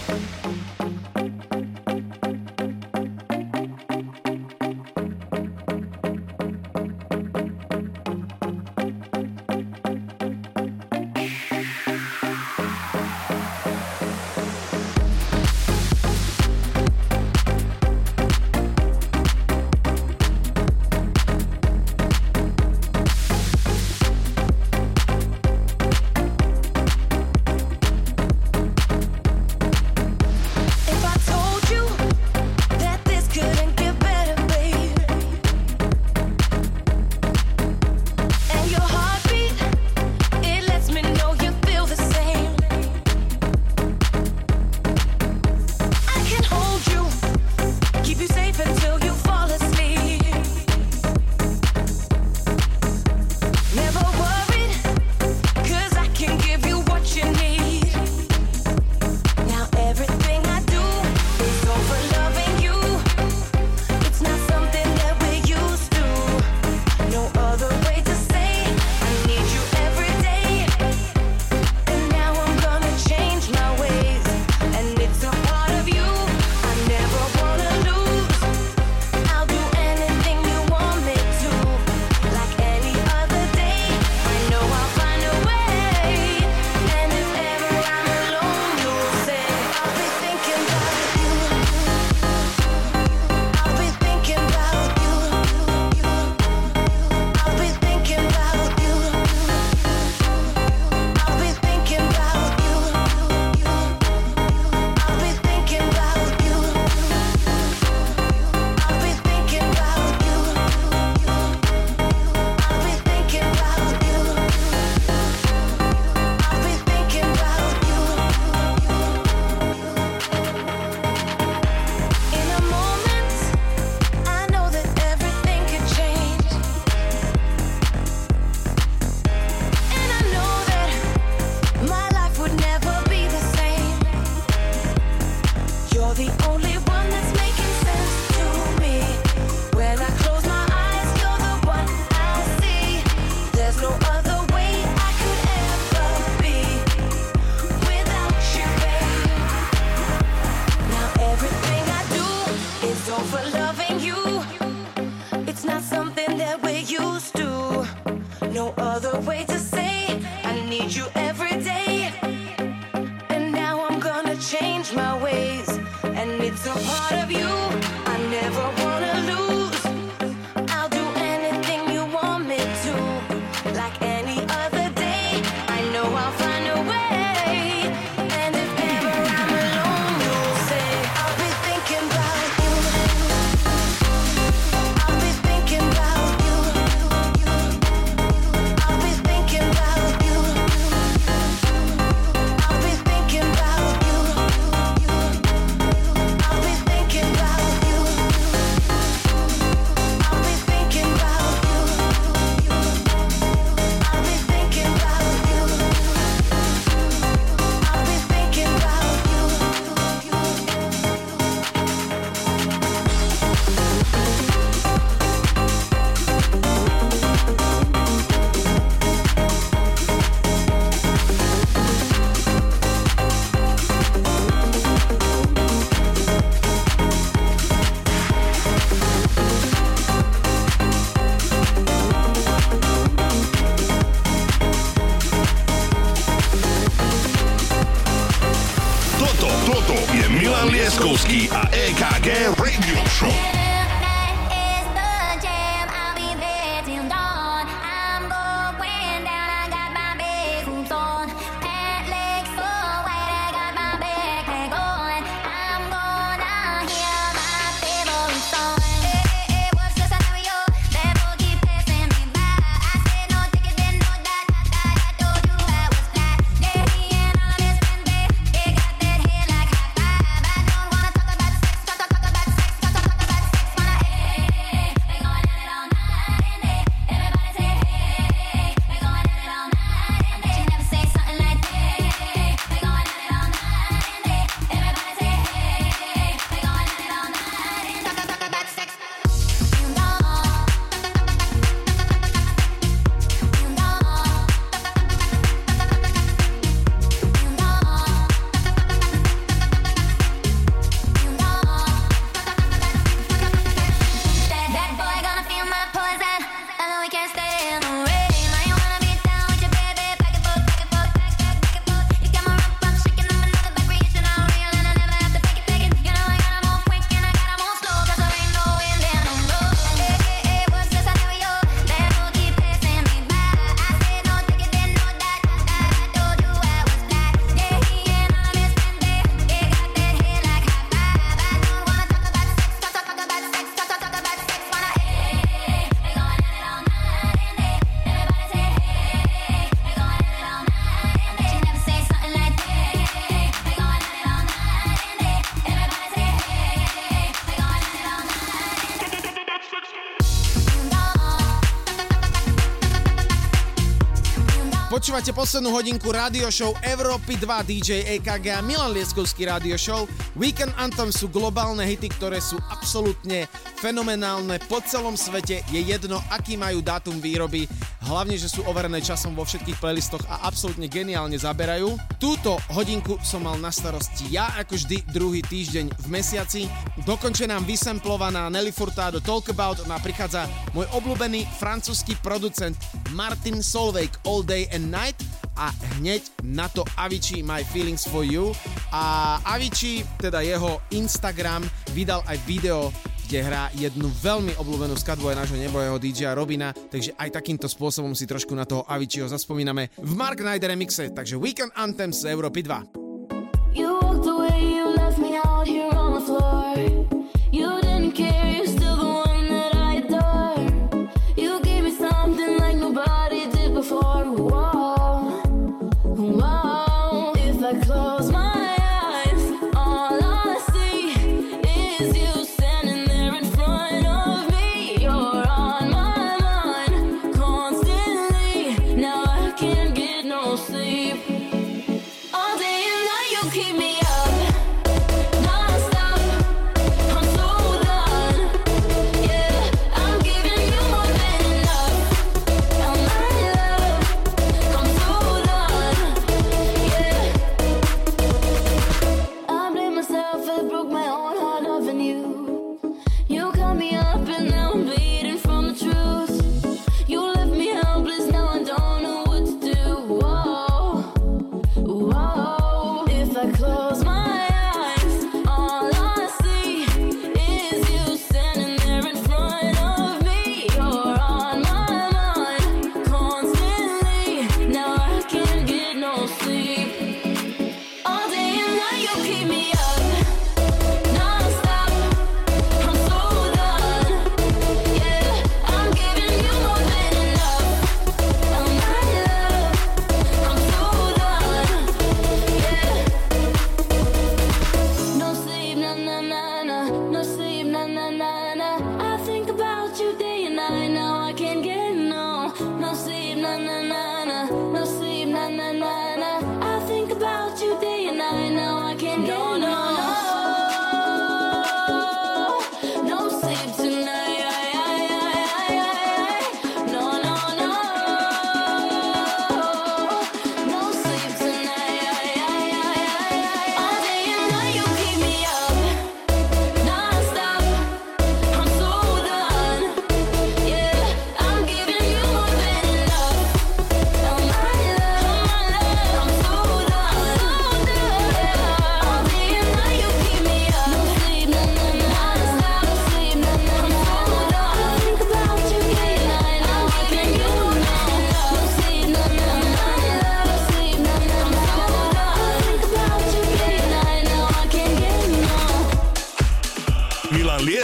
Počúvate poslednú hodinku radio show Európy 2 DJ EKG a Milan Lieskovský radio show. Weekend Anthem sú globálne hity, ktoré sú absolútne fenomenálne po celom svete. Je jedno, aký majú dátum výroby, hlavne, že sú overené časom vo všetkých playlistoch a absolútne geniálne zaberajú. Túto hodinku som mal na starosti ja, ako vždy, druhý týždeň v mesiaci. Dokonče nám vysemplovaná Nelly Furtado Talk About, nám prichádza môj obľúbený francúzsky producent Martin Solveig All Day and Night a hneď na to Avicii My Feelings For You a Avicii, teda jeho Instagram, vydal aj video, kde hrá jednu veľmi obľúbenú skladbu aj nášho nebojeho DJ Robina, takže aj takýmto spôsobom si trošku na toho Aviciiho zaspomíname v Mark Knight remixe, takže Weekend Anthem z Európy 2. You.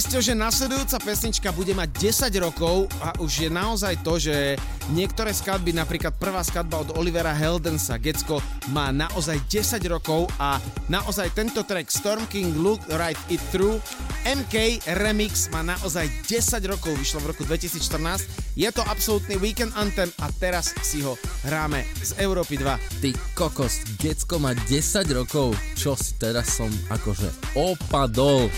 Tušili že nasledujúca pesnička bude mať 10 rokov a už je naozaj to, že niektoré skladby, napríklad prvá skladba od Olivera Heldensa, Gecko, má naozaj 10 rokov a naozaj tento track Storm King Look Right It Through MK Remix má naozaj 10 rokov, vyšlo v roku 2014. Je to absolútny weekend anthem a teraz si ho hráme z Európy 2. Ty kokos, Gecko má 10 rokov, čo si teraz som akože opadol.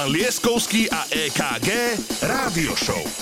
Milan Lieskovský a EKG Rádio Show.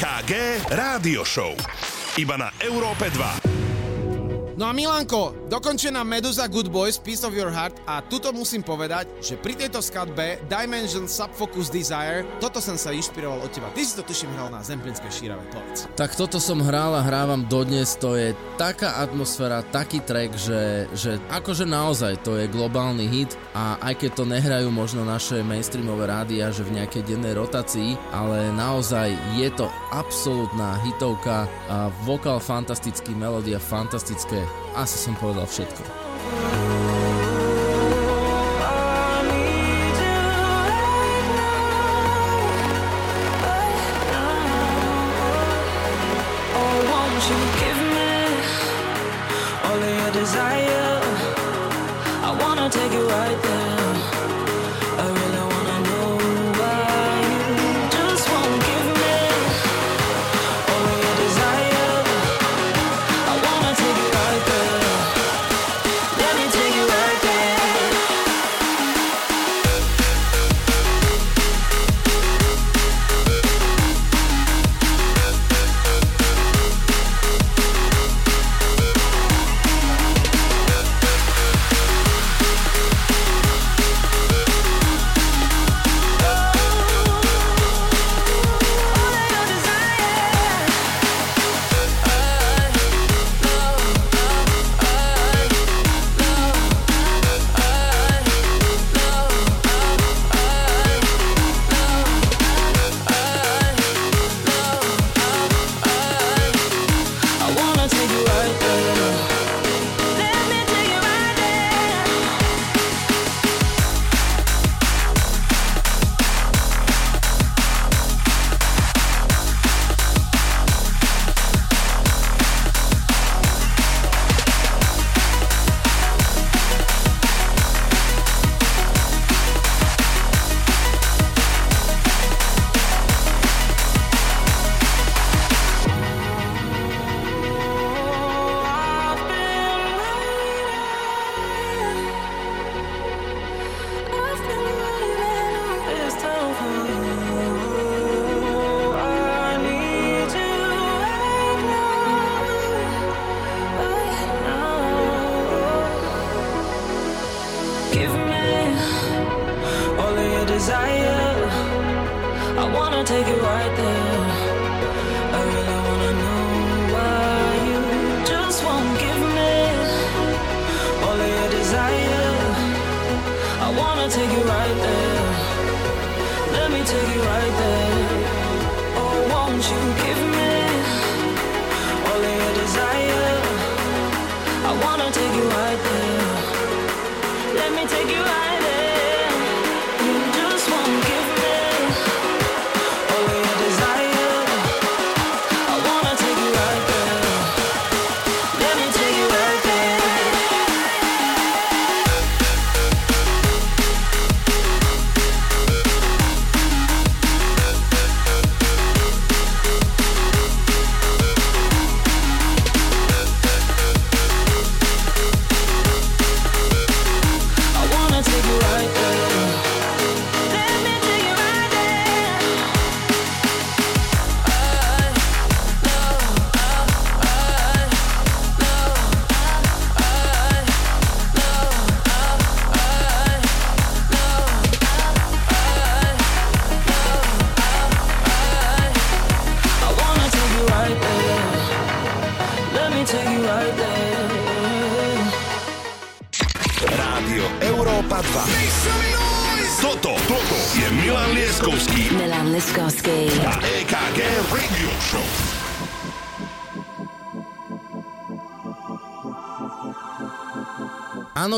KG Rádio Show. Iba na Európe 2. No a Milanko, Dokončená Medusa Good Boys Piece of Your Heart a tuto musím povedať, že pri tejto skladbe Dimension Subfocus Desire, toto som sa inšpiroval od teba. Ty si to tuším hral na Zemplinskej šírave, povedz. Tak toto som hral a hrávam dodnes, to je taká atmosféra, taký track, že, že akože naozaj to je globálny hit a aj keď to nehrajú možno naše mainstreamové rádia, že v nejakej dennej rotácii, ale naozaj je to absolútna hitovka a vokál fantastický, melódia fantastické asi som povedal všetko.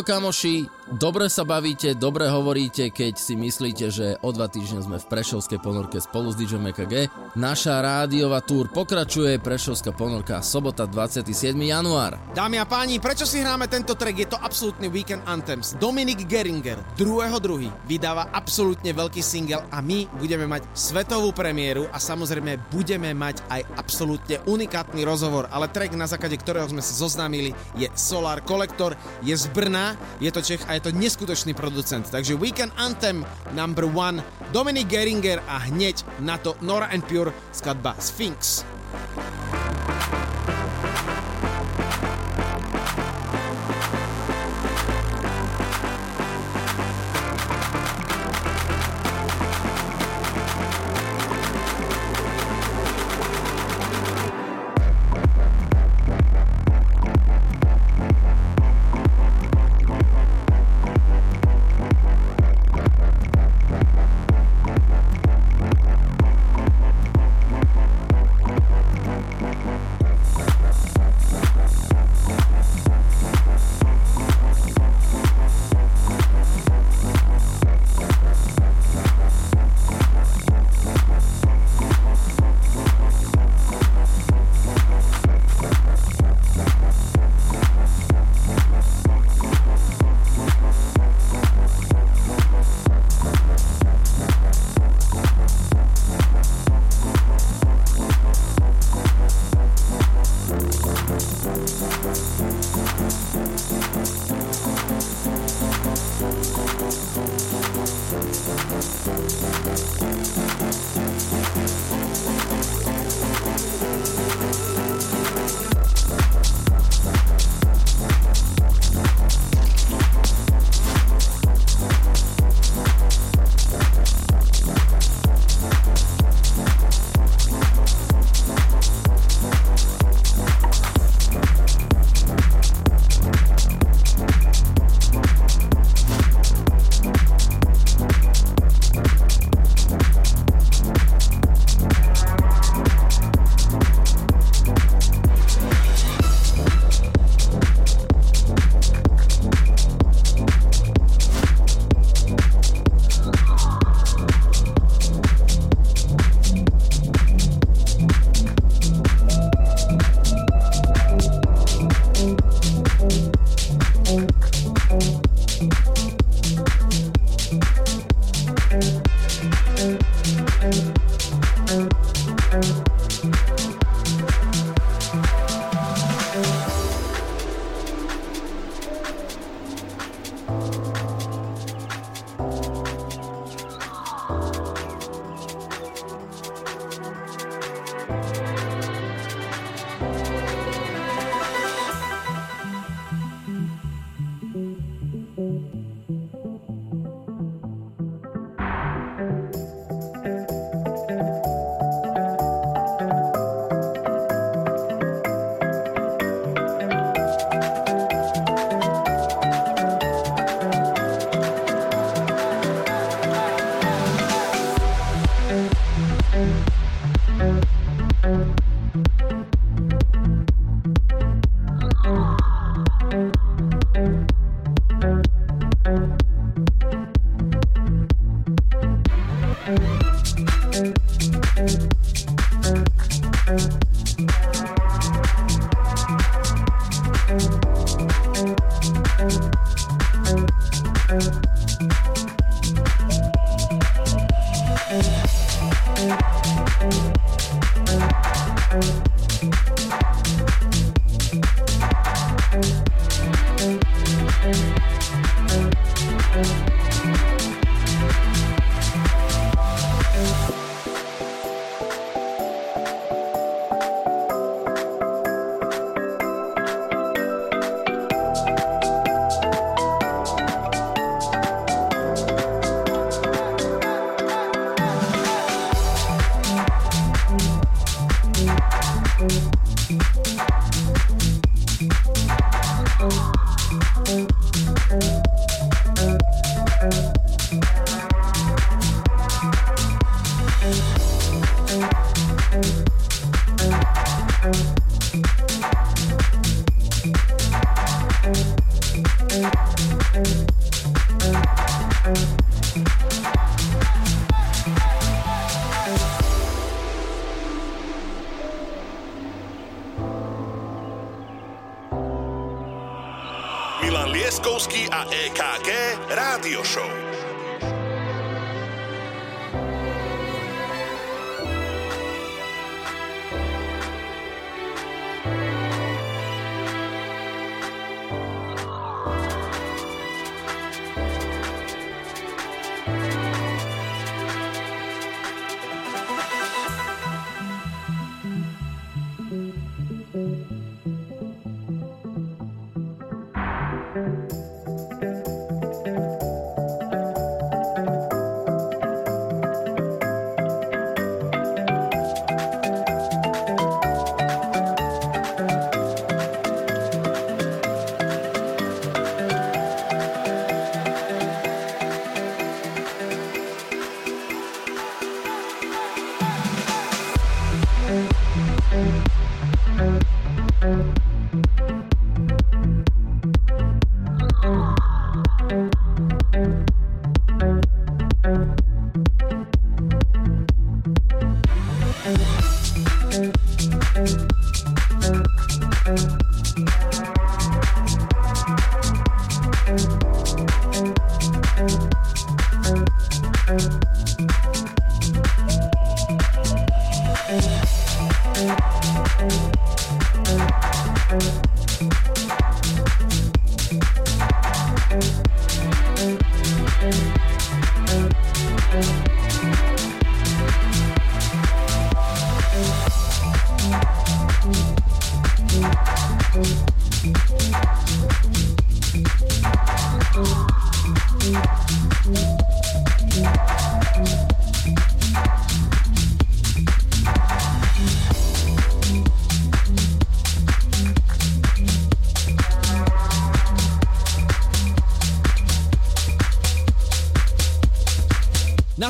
Kamoši, dobre sa bavíte, dobre hovoríte, keď si myslíte, že o dva týždne sme v Prešovskej ponorke spolu s DJ MKG. Naša rádiová túr pokračuje, Prešovská ponorka, sobota 27. január. Dámy a páni, prečo si hráme tento track? Je absolútny Weekend Anthems. Dominik Geringer, 2.2. vydáva absolútne veľký single a my budeme mať svetovú premiéru a samozrejme budeme mať aj absolútne unikátny rozhovor, ale track, na základe ktorého sme sa zoznámili, je Solar Collector, je z Brna, je to Čech a je to neskutočný producent. Takže Weekend Anthem number one, Dominik Geringer a hneď na to Nora and Pure skladba Sphinx.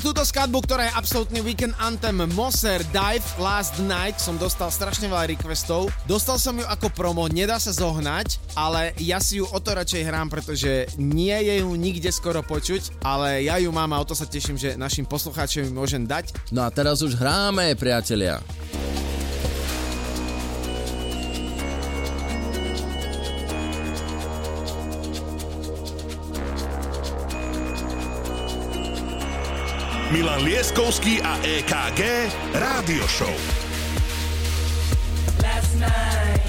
Túto skladbu, ktorá je absolútny weekend anthem Moser Dive Last Night som dostal strašne veľa requestov. Dostal som ju ako promo, nedá sa zohnať, ale ja si ju o to radšej hrám, pretože nie je ju nikde skoro počuť, ale ja ju mám a o to sa teším, že našim poslucháčom ju môžem dať. No a teraz už hráme, priatelia. Milan Lieskovský a EKG Rádio Show. Last night,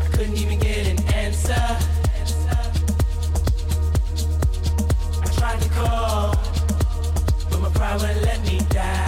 I couldn't even get an answer. I tried to call, but my pride wouldn't let me die.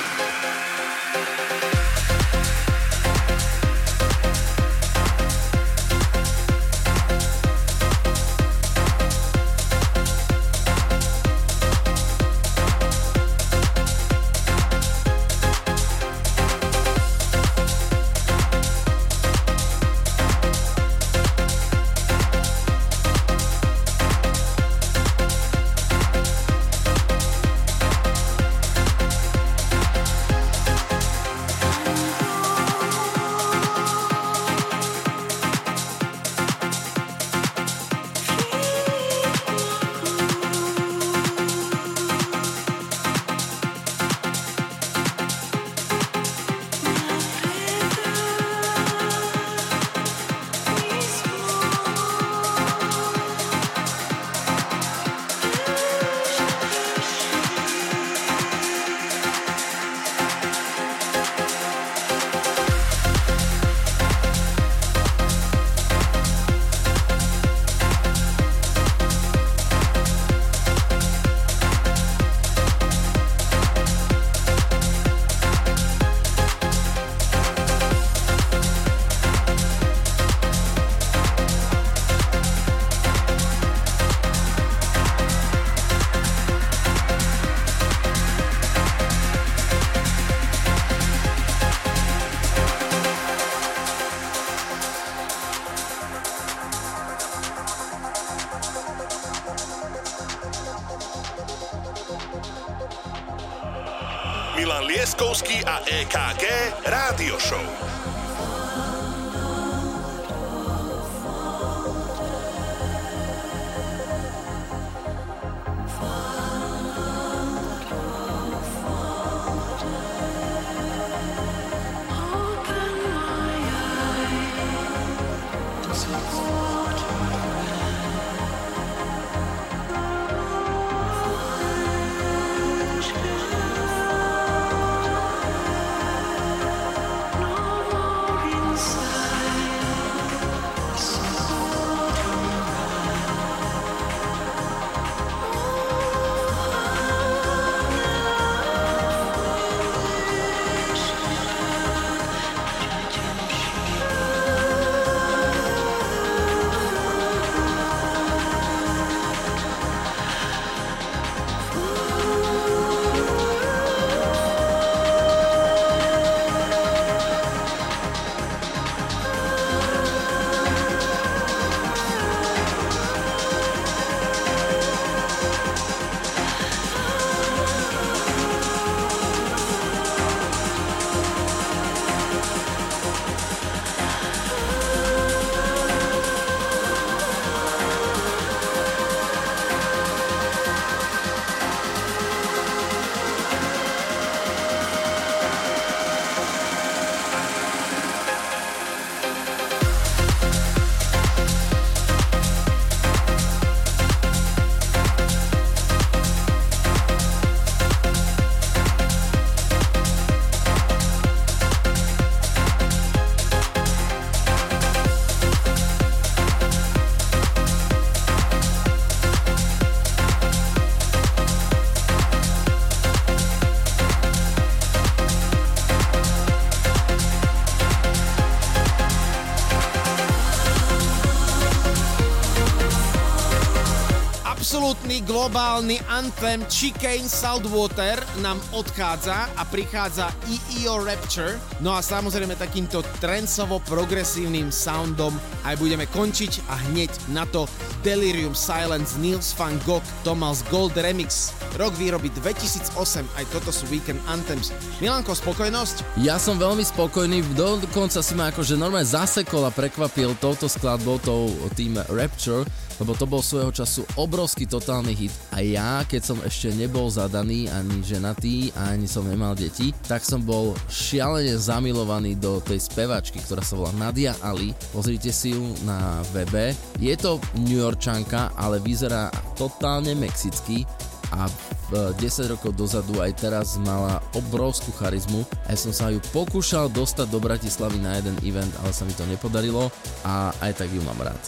globálny anthem Chicane Saltwater nám odchádza a prichádza EEO Rapture. No a samozrejme takýmto trencovo-progresívnym soundom aj budeme končiť a hneď na to Delirium Silence, Nils van Gogh, Thomas Gold Remix. Rok výroby 2008, aj toto sú Weekend Anthems. Milanko, spokojnosť? Ja som veľmi spokojný, dokonca si ma akože normálne zasekol a prekvapil touto skladbou, tou tým Rapture, lebo to bol svojho času obrovský totálny hit a ja, keď som ešte nebol zadaný, ani ženatý, ani som nemal deti, tak som bol šialene zamilovaný do tej spevačky, ktorá sa volá Nadia Ali. Pozrite si ju na webe. Je to New Yorkčanka, ale vyzerá totálne mexicky a 10 rokov dozadu aj teraz mala obrovskú charizmu. Ja som sa ju pokúšal dostať do Bratislavy na jeden event, ale sa mi to nepodarilo a aj tak ju mám rád.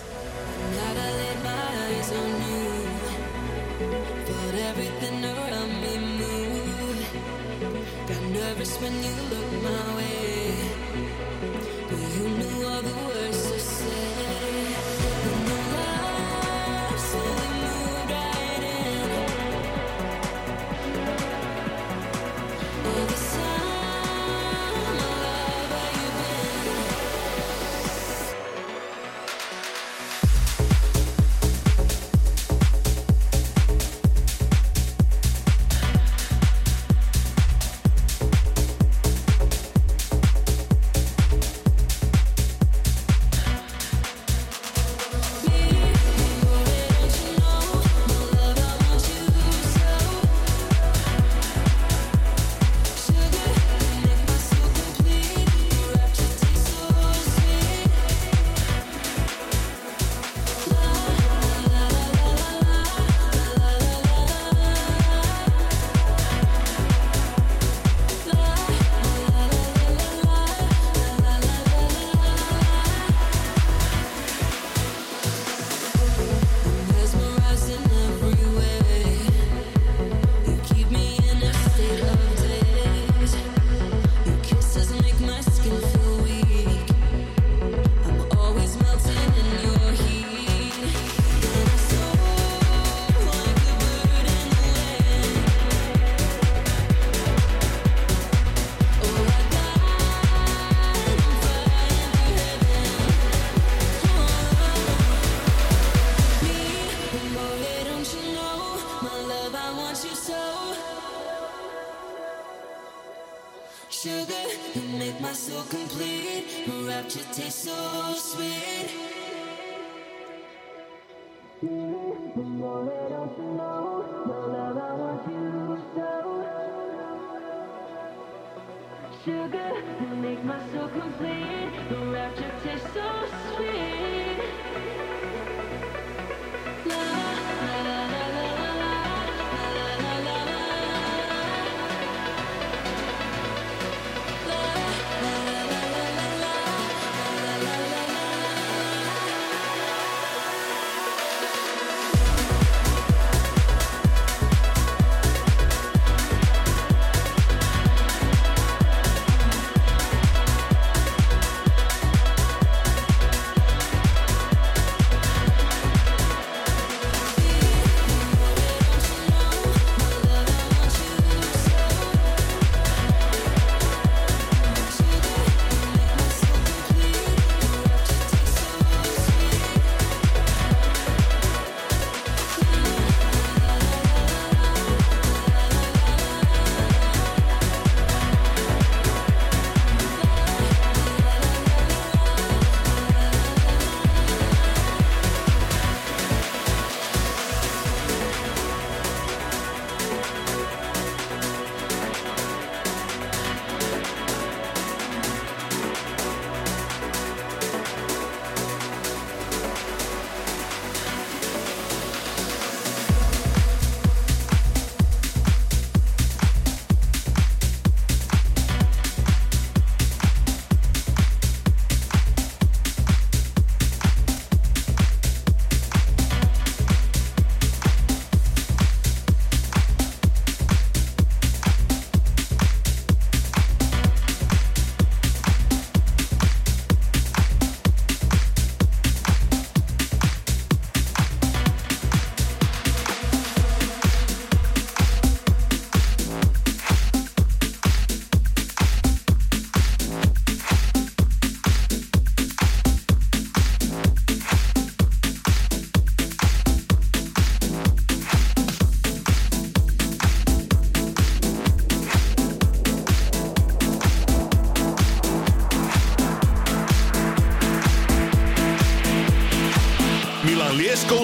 Nervous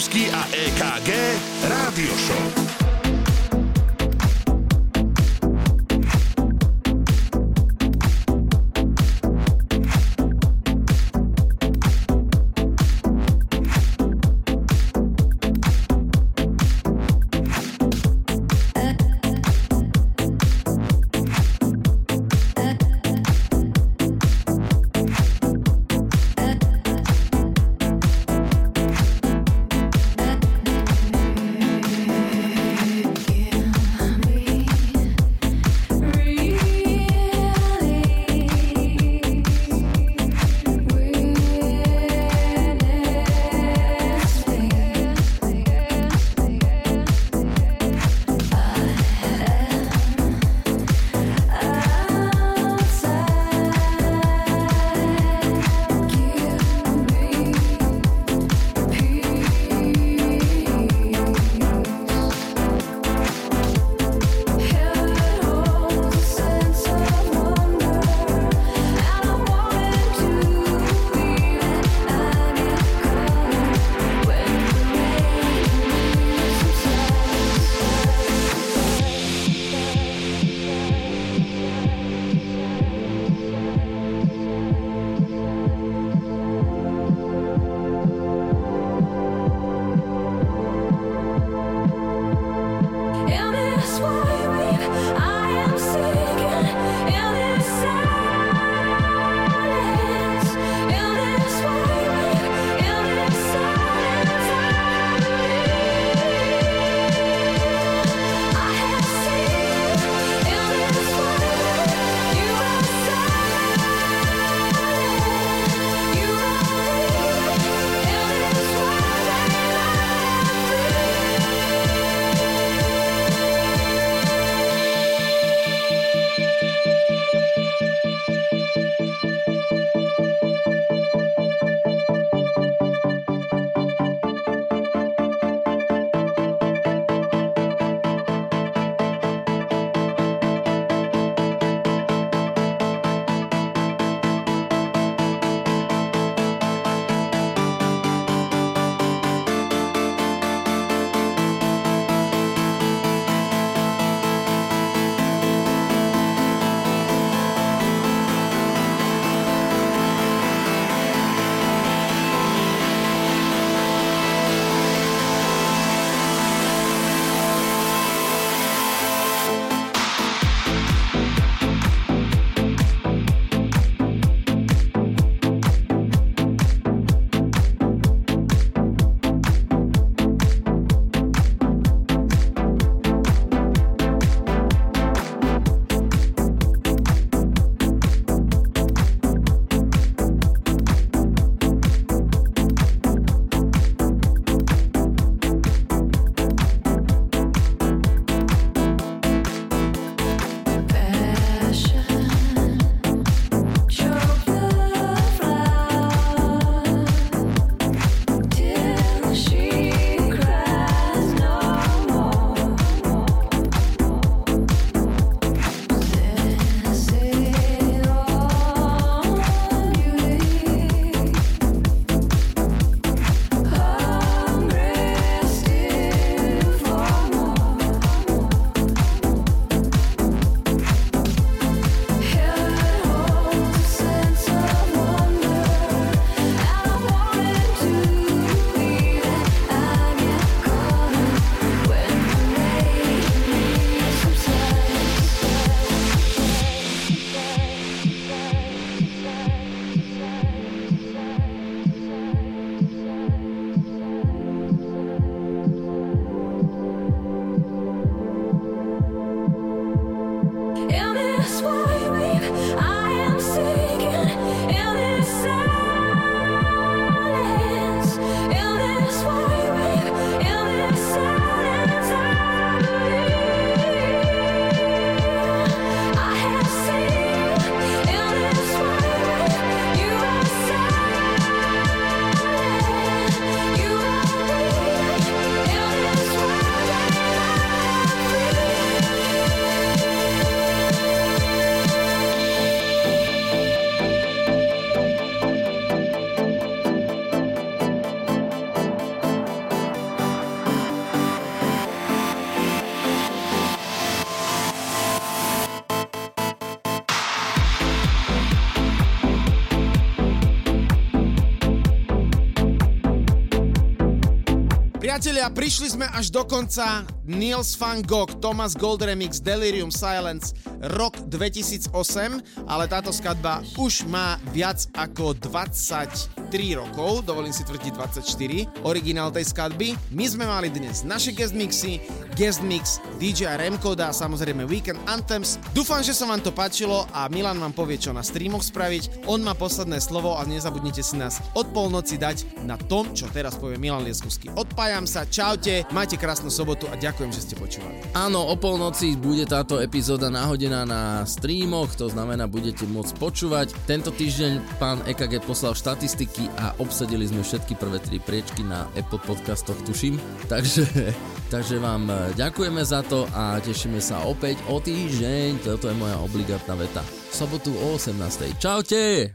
ski priatelia, prišli sme až do konca. Niels van Gogh, Thomas Gold Remix, Delirium Silence, rok 2008, ale táto skladba už má viac ako 23 rokov, dovolím si tvrdiť 24, originál tej skladby. My sme mali dnes naše guest mixy, guest mix DJ Remkoda a samozrejme Weekend Anthems. Dúfam, že sa vám to páčilo a Milan vám povie, čo na streamoch spraviť. On má posledné slovo a nezabudnite si nás od polnoci dať na tom, čo teraz povie Milan Lieskovský. Odpájam sa, čaute, majte krásnu sobotu a ďakujem, že ste počúvali. Áno, o polnoci bude táto epizóda nahodená na streamoch, to znamená, budete môcť počúvať. Tento týždeň pán EKG poslal štatistiky a obsadili sme všetky prvé tri priečky na Apple podcastoch, tuším. Takže, takže vám e, ďakujeme za to a tešíme sa opäť o týždeň. Toto je moja obligátna veta. V sobotu o 18. Čaute!